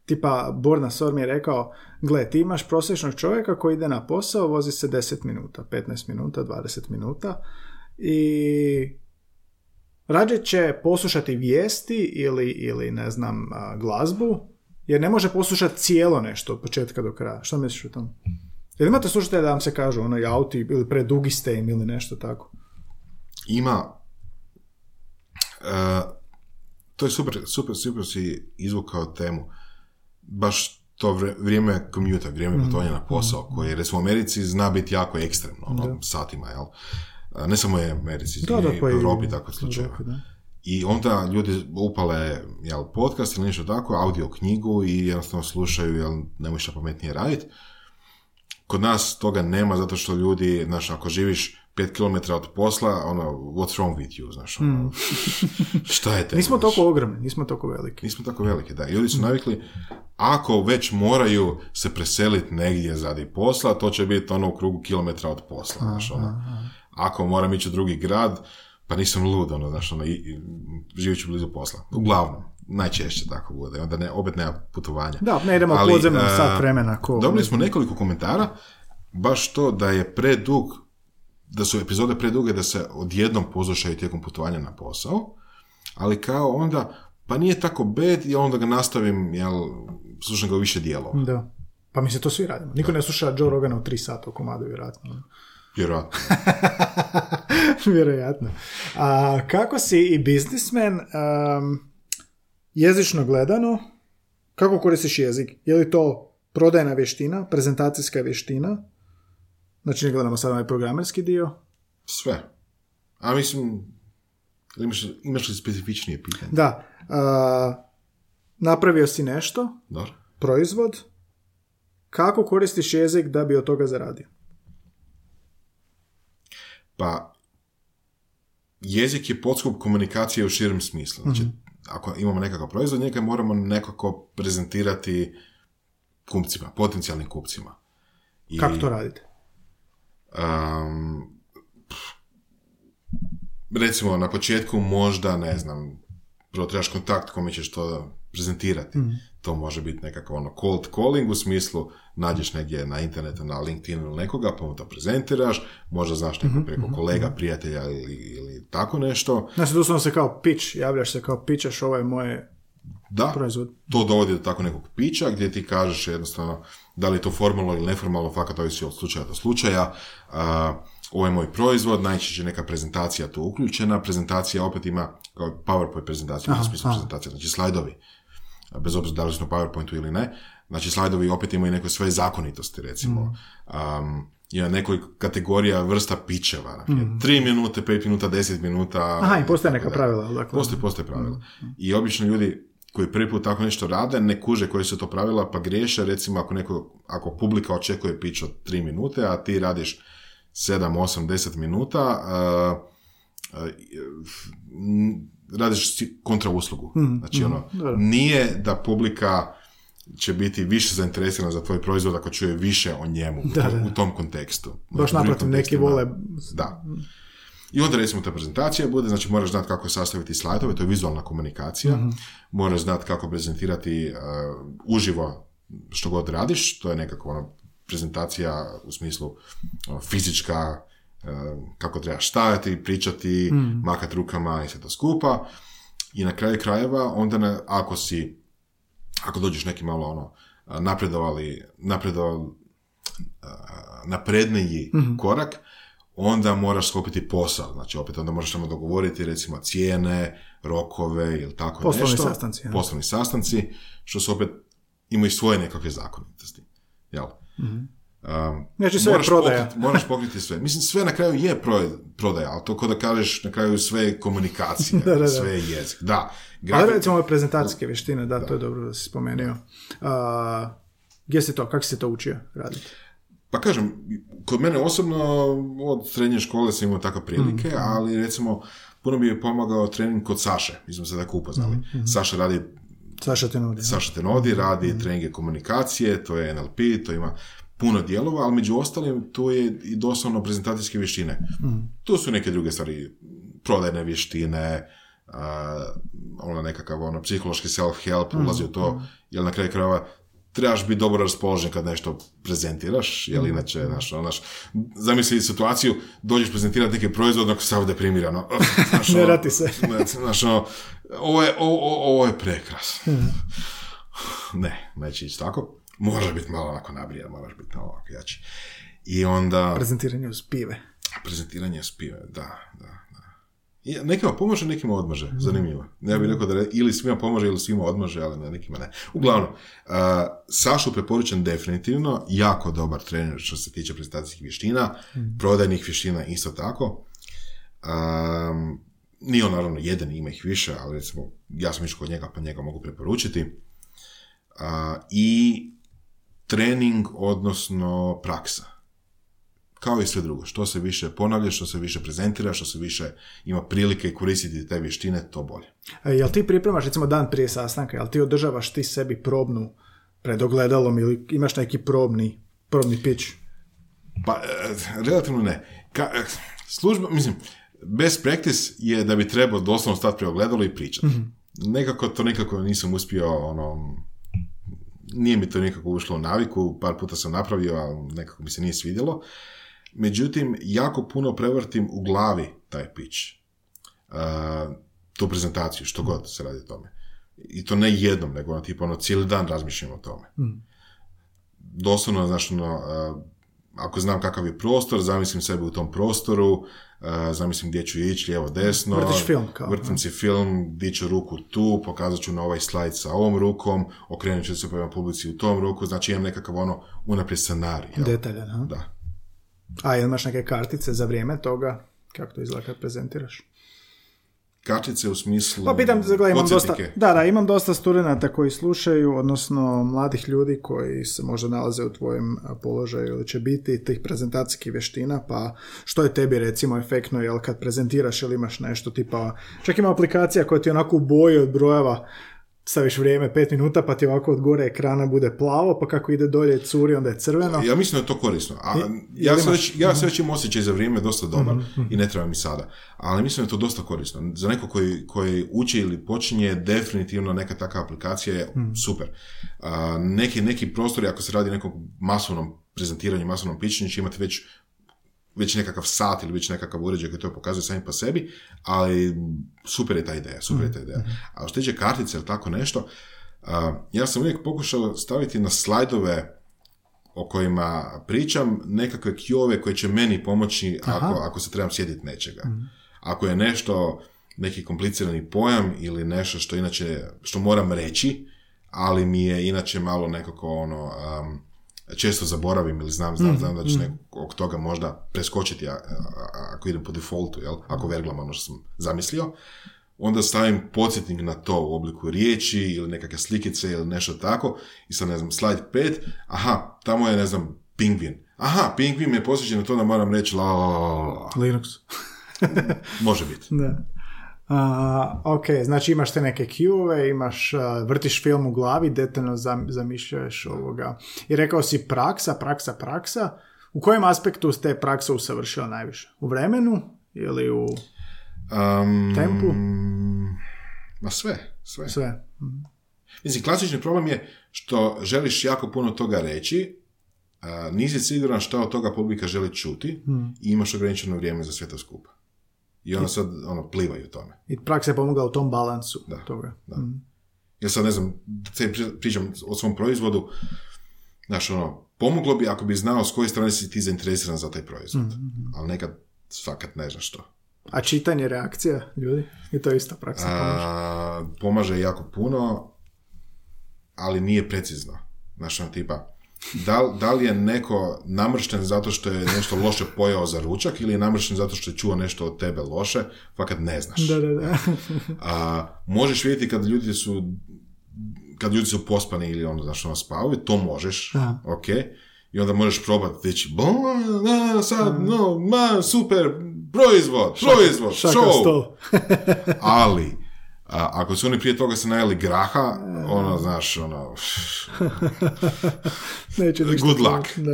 tipa Borna Sor mi je rekao, gle, ti imaš prosječnog čovjeka koji ide na posao, vozi se 10 minuta, 15 minuta, 20 minuta i rađe će poslušati vijesti ili, ili ne znam, glazbu, jer ne može poslušati cijelo nešto od početka do kraja. Što misliš o tom? Jel imate slušatelja da vam se kažu ono auti ili predugi ste im ili nešto tako? Ima e, to je super, super, super si izvukao temu. Baš to vre- vrijeme komuta, vrijeme Mhm. putovanja na posao, koje recimo u Americi zna biti jako ekstremno, ono, satima, jel? A Ne samo u Americi, Da, da, i pa u Europi tako slučajeva. Europi, da. I onda ljudi upale jel, podcast ili nešto tako, audio knjigu i jednostavno slušaju, jel ne možeš pametnije raditi. Kod nas toga nema zato što ljudi, znaš, ako živiš 5 km od posla, ono, what's wrong with you, znaš, ono, [LAUGHS] šta je te? Mm. Nismo toliko ogromni, nismo toliko veliki. Nismo tako veliki, da. I Ljudi su navikli, ako već moraju se preseliti negdje zadi posla, to će biti ono u krugu kilometra od posla, znaš, ono. Ako moram ići u drugi grad, pa nisam lud, ono, znaš, ono, i, i, živit ću blizu posla. Uglavnom, najčešće tako bude, onda ne, opet nema putovanja. Da, ne idemo Ali, podzemno e, sat vremena. Ko, Dobili smo nekoliko komentara, baš to da je predug, da su epizode preduge da se odjednom poslušaju tijekom putovanja na posao, ali kao onda, pa nije tako bad i onda ga nastavim, jel, slušam ga u više dijelova. Da. Pa mi se to svi radimo. Niko ne sluša Joe Rogana u tri sata u komadu, vjerojatno. Vjerojatno. [LAUGHS] Vjerojatno. A kako si i biznismen, um, jezično gledano, kako koristiš jezik? Je li to prodajna vještina, prezentacijska vještina? Znači ne gledamo sad ovaj programerski dio. Sve. A mislim, imaš, imaš li specifičnije pitanje? Da. a, napravio si nešto, Dobro. proizvod, kako koristiš jezik da bi od toga zaradio? Pa, jezik je podskup komunikacije u širem smislu. Znači, ako imamo nekakav proizvod, njega moramo nekako prezentirati kupcima, potencijalnim kupcima. I, Kako to radite? um, recimo, na početku možda, ne znam, prvo trebaš kontakt kome ćeš to prezentirati. To može biti nekakav ono cold calling u smislu nađeš negdje na internetu, na LinkedInu ili nekoga, pa mu to prezentiraš, možda znaš nekog preko kolega, prijatelja ili, ili tako nešto. Znači, doslovno se kao pitch, javljaš se kao pitchaš, ovo je moje Da, proizvod. to dovodi do tako nekog pića gdje ti kažeš jednostavno da li je to formalno ili neformalno, fakat ovisi od slučaja do slučaja. A, ovo je moj proizvod, najčešće neka prezentacija tu uključena, prezentacija opet ima kao PowerPoint prezentacija, u smislu prezentacija, znači slajdovi, bez obzira da li su na PowerPointu ili ne, znači slajdovi opet imaju neke svoje zakonitosti, recimo. Um, ima nekoliko kategorija vrsta pičeva, na primjer, 3 minute, 5 minuta, 10 minuta. Aha, i postoje neka pravila, dakle. Postoje, postoje pravila. I obično ljudi koji prvi put tako nešto rade, ne kuže koji su to pravila, pa griješe, recimo ako, neko, ako publika očekuje pić od 3 minute, a ti radiš 7, 8, 10 minuta, uh, uh, radiš kontra uslugu. znači, ono, dobro. nije da publika će biti više zainteresiran za tvoj proizvod ako čuje više o njemu u, Da, tom, da. u tom kontekstu. Baš U drugim naprotiv, neki vole... Da. I onda recimo ta prezentacija bude, znači moraš znati kako sastaviti slajdove, to je vizualna komunikacija, moraš znati kako prezentirati uh, uživo što god radiš, to je nekako ono, prezentacija u smislu ono, fizička, kako trebaš stajati, pričati, makat rukama i sve to skupa. I na kraju krajeva, onda na, ako si, ako dođeš neki malo ono, napredovali, napredovali napredniji korak, onda moraš sklopiti posao. Znači, opet onda možeš samo dogovoriti, recimo, cijene, rokove ili tako Poslovni nešto. sastanci, ja. Poslovni sastanci, što su opet, imaju svoje nekakve zakonitosti. Jel? Um, Znači, sve je moraš prodaja. pokriti- moraš pokriti sve. Mislim, sve na kraju je pro- prodaja, ali to kao da kažeš na kraju sve je komunikacija, [LAUGHS] Da, da, da. sve je jezik. Da. Ali Grafi- recimo ove prezentacijske vještine, da, to je dobro da si spomenuo. A, gdje si to, kako si to učio raditi? Pa kažem, kod mene osobno od srednje škole sam imao takve prilike, Mhm. ali recimo puno bi je pomagao trening kod Saše, mi smo se tako upoznali. Mhm, Saša radi, Saša te nudi. Saša Tenodi radi Mhm. treninge komunikacije, to je NLP, to ima puno dijelova, ali među ostalim tu je i doslovno prezentacijske vještine. Mhm. Tu su neke druge stvari, prodajne vještine, a, ono nekakav ono, psihološki self-help Mhm, ulazi u to, jer na kraju krajeva trebaš biti dobro raspoložen kad nešto prezentiraš, jer inače, znaš, ono, znaš, zamisli situaciju, dođeš prezentirati neki proizvod, onako sav deprimirano. [LAUGHS] Znaš, Ne ono, rati se. [LAUGHS] ne, Znaš, ono, ovo je, o- o- ovo je prekrasno. Mhm. Ne, neće ići tako. Moraš biti malo onako nabrijan, moraš biti malo onako jači. I onda Prezentiranje uz pive. prezentiranje spive, da, da, da. I nekima pomaže, nekima odmaže, zanimljivo. Ja bih rekao da re- ili svima pomaže ili svima odmaže, ali na nekima ne. Uglavnom, uh, Sašu preporučam definitivno, jako dobar trener što se tiče prezentacijskih vještina, prodajnih vještina isto tako. Um, nije on naravno jedan, ima ih više, ali recimo ja sam išao kod njega pa njega mogu preporučiti. Uh, I trening, odnosno praksa kao i sve drugo. Što se više ponavlja, što se više prezentira, što se više ima prilike koristiti te vještine, to bolje. E, jel ti pripremaš recimo dan prije sastanka, jel ti održavaš ti sebi probnu pred ogledalom ili imaš neki probni, probni pitch? Pa, e, relativno ne. Ka, e, služba, mislim, best practice je da bi trebao doslovno stati pri ogledalu i pričati. Nekako to nekako nisam uspio, ono, nije mi to nekako ušlo u naviku, par puta sam napravio, ali nekako mi se nije svidjelo. Međutim, jako puno prevrtim u glavi taj pitch. Uh, tu prezentaciju, što god se radi o tome. I to ne jednom, nego ono, tipa, ono, cijeli dan razmišljam o tome. Doslovno, znaš, ono, uh, ako znam kakav je prostor, zamislim sebe u tom prostoru, uh, zamislim gdje ću ići, lijevo, desno. Vrtiš film, kao, Vrtim si film, diću ruku tu, pokazat ću na ovaj slajd sa ovom rukom, okrenut ću se prema publici u tom ruku, znači imam nekakav ono unaprijed scenarij. Detaljan, ha? Da. A jel imaš neke kartice za vrijeme toga? Kako to izgleda kad prezentiraš? Kartice u smislu Pa pitam, gledaj, imam dosta, da, da, imam dosta studenata koji slušaju, odnosno mladih ljudi koji se možda nalaze u tvojem položaju ili će biti tih prezentacijskih vještina, pa što je tebi recimo efektno, jel kad prezentiraš ili imaš nešto tipa, čak ima aplikacija koja ti onako u boji od brojeva staviš vrijeme pet minuta pa ti ovako od gore ekrana bude plavo, pa kako ide dolje curi onda je crveno. Ja mislim da je to korisno. A, jel ja, sam već, ja sam već imam osjećaj za vrijeme dosta dobar i ne treba mi sada. Ali mislim da je to dosta korisno. Za neko koji, koji uči ili počinje, definitivno neka takva aplikacija je super. A, neki, neki prostori, ako se radi o nekom masovnom prezentiranju, masovnom pićenju, će imati već već nekakav sat ili već nekakav uređaj koji to pokazuje sami po sebi, ali super je ta ideja, super je ta ideja. A što tiče kartice ili tako nešto, ja sam uvijek pokušao staviti na slajdove o kojima pričam nekakve kjove koje će meni pomoći ako, ako se trebam sjetiti nečega. Ako je nešto, neki komplicirani pojam ili nešto što inače, što moram reći, ali mi je inače malo nekako ono, um, često zaboravim ili znam, znam, znam da ću nekog toga možda preskočiti ako idem po defaultu, jel? ako verglam ono što sam zamislio, onda stavim podsjetnik na to u obliku riječi ili nekakve slikice ili nešto tako i sad ne znam, slajd 5, aha, tamo je ne znam, pingvin. Aha, pingvin me posjeća na to da moram reći la, la, la, la. Linux. Može biti. [LAUGHS] Da. A, ok, znači imaš te neke cue imaš, a, vrtiš film u glavi, detaljno zam, zamišljaš ovoga. I rekao si praksa, praksa, praksa. U kojem aspektu ste praksa usavršila najviše? U vremenu ili u Um, Tempu? Ma sve, sve. sve? Mislim, klasični problem je što želiš jako puno toga reći, a, nisi siguran šta od toga publika želi čuti i imaš ograničeno vrijeme za sve to skupa. I onda sad ono, plivaju u tome. I praksa je pomogla u tom balansu Da, toga. da. Ja sad ne znam, te pri- pričam o svom proizvodu, znaš, ono, pomoglo bi ako bi znao s koje strane si ti zainteresiran za taj proizvod. Ali nekad, fakat ne znaš što. A čitanje reakcija ljudi? I to isto praksa pomaže. A, pomaže jako puno, ali nije precizno. Znaš, ono, tipa, da, da li je neko namršten zato što je nešto loše pojao za ručak ili je namršten zato što je čuo nešto od tebe loše, fakat ne znaš. Da, da, da. A, možeš vidjeti kad ljudi su kad ljudi su pospani ili ono, znaš, ono spavaju, to možeš, Aha. ok, i onda možeš probati na, sad, no, ma, super, proizvod, proizvod, Šaka show, [LAUGHS] ali, a, ako su oni prije toga se najeli graha, ono, znaš, ono, [LAUGHS] Neće ništa Good luck. Da,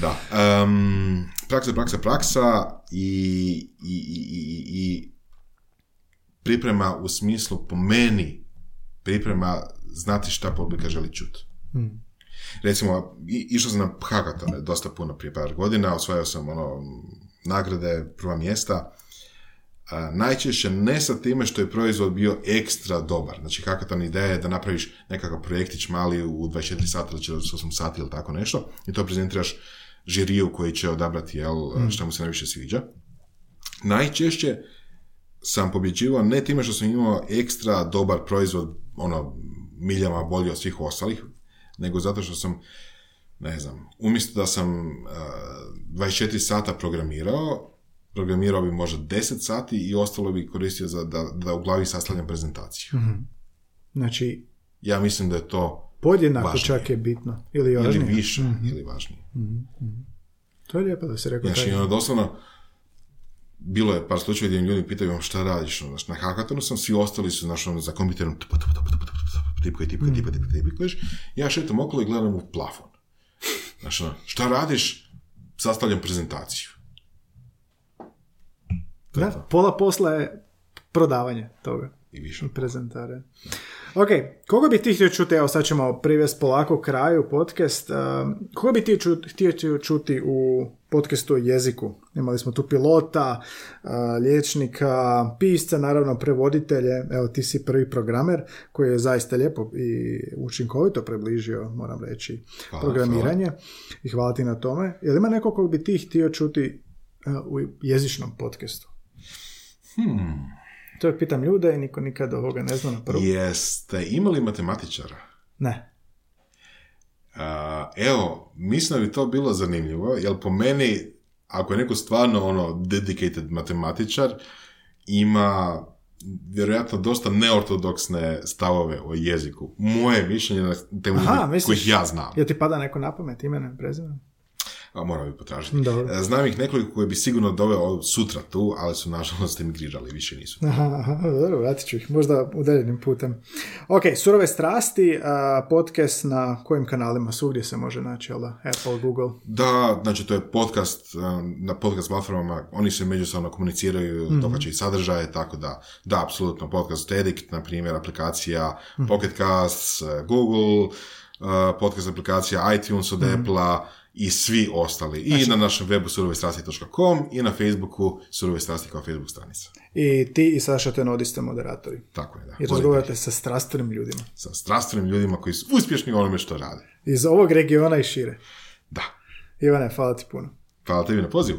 da, um, praksa, praksa, praksa i, i, i, i, i priprema u smislu, po meni, priprema znati šta publika želi čuti. Hmm. Recimo, išao sam na hakatone dosta puno prije par godina, osvajao sam ono, nagrade, prva mjesta. Najčešće ne sa time što je proizvod bio ekstra dobar. Znači, hakaton ideja je da napraviš nekakav projektić mali u 24 sata ili 48 sati ili tako nešto i to prezentiraš žiriju koji će odabrati jel, šta mu se najviše sviđa. Najčešće sam pobjeđivao ne time što sam imao ekstra dobar proizvod, ono, miljama bolji od svih ostalih, nego zato što sam, ne znam, umjesto da sam uh, 24 sata programirao, programirao bi možda 10 sati i ostalo bi koristio za da, da u glavi sastavljam prezentaciju. Znači, Ja mislim da je to podjednako Važnije. čak je bitno. Ili ili više, ili važnije. To je lijepo da si rekao. Znači, ono, doslovno, bilo je par slučajeva gdje ljudi pitaju šta radiš, ono, na hakatonu sam, svi ostali su, znaš, ono, za kompjuterom, tipkaj, tipkaj, tipkaj, tipkaj, ja šetam okolo i gledam u plafon. Znaš, ono, šta radiš? Sastavljam prezentaciju. To Da, to. pola posla je prodavanje toga. I više. Prezentare. Ok, koga bi ti htio čuti, evo sad ćemo privesti polako kraju podcast, um, koga bi ti htio čuti u podcastu o jeziku? Imali smo tu pilota, uh, liječnika, pisca, naravno prevoditelje, evo ti si prvi programer koji je zaista lijepo i učinkovito približio, moram reći, Hvala, programiranje i hvala ti na tome. Jel ima neko kog bi ti htio čuti uh, u jezičnom podcastu? To je pitam ljude i niko nikad ovoga ne zna na prvu. Jeste imali matematičara? Ne. A, evo, mislim da bi to bilo zanimljivo, jer po meni, ako je neko stvarno ono dedicated matematičar, ima vjerojatno dosta neortodoksne stavove o jeziku. Moje mišljenje na temelju Aha, misliš? kojih ja znam. Jel ti pada neko na pamet, imenom, prezimenom? A moram bi potražiti. Dobro. E, Znam ih nekoliko koji bi sigurno doveo sutra tu, ali su nažalost emigrirali, više nisu. Aha, aha, dobro, vratit ću ih, možda udaljenim putem. Ok, Surove strasti, a, podcast na kojim kanalima svugdje se može naći, jel da? Apple, Google. Da, znači to je podcast, um, na podcast platformama, oni se međusobno komuniciraju, Mhm. dokače i sadržaje, tako da, da, apsolutno, podcast Edict, na primjer, aplikacija Mhm. Pocket Casts, uh, Google, uh, podcast aplikacija iTunes od Mhm. Apple-a i svi ostali. I Znači- na našem webu surovestrasti.com i na Facebooku surove strasti kao Facebook stranica. I ti i Saša Tenodi ste moderatori. Tako je, da. I razgovarate sa strastvenim ljudima. Sa strastvenim ljudima koji su uspješni u onome što rade. Iz ovog regiona i šire. Da. Ivane, hvala ti puno. Hvala tebi na pozivu.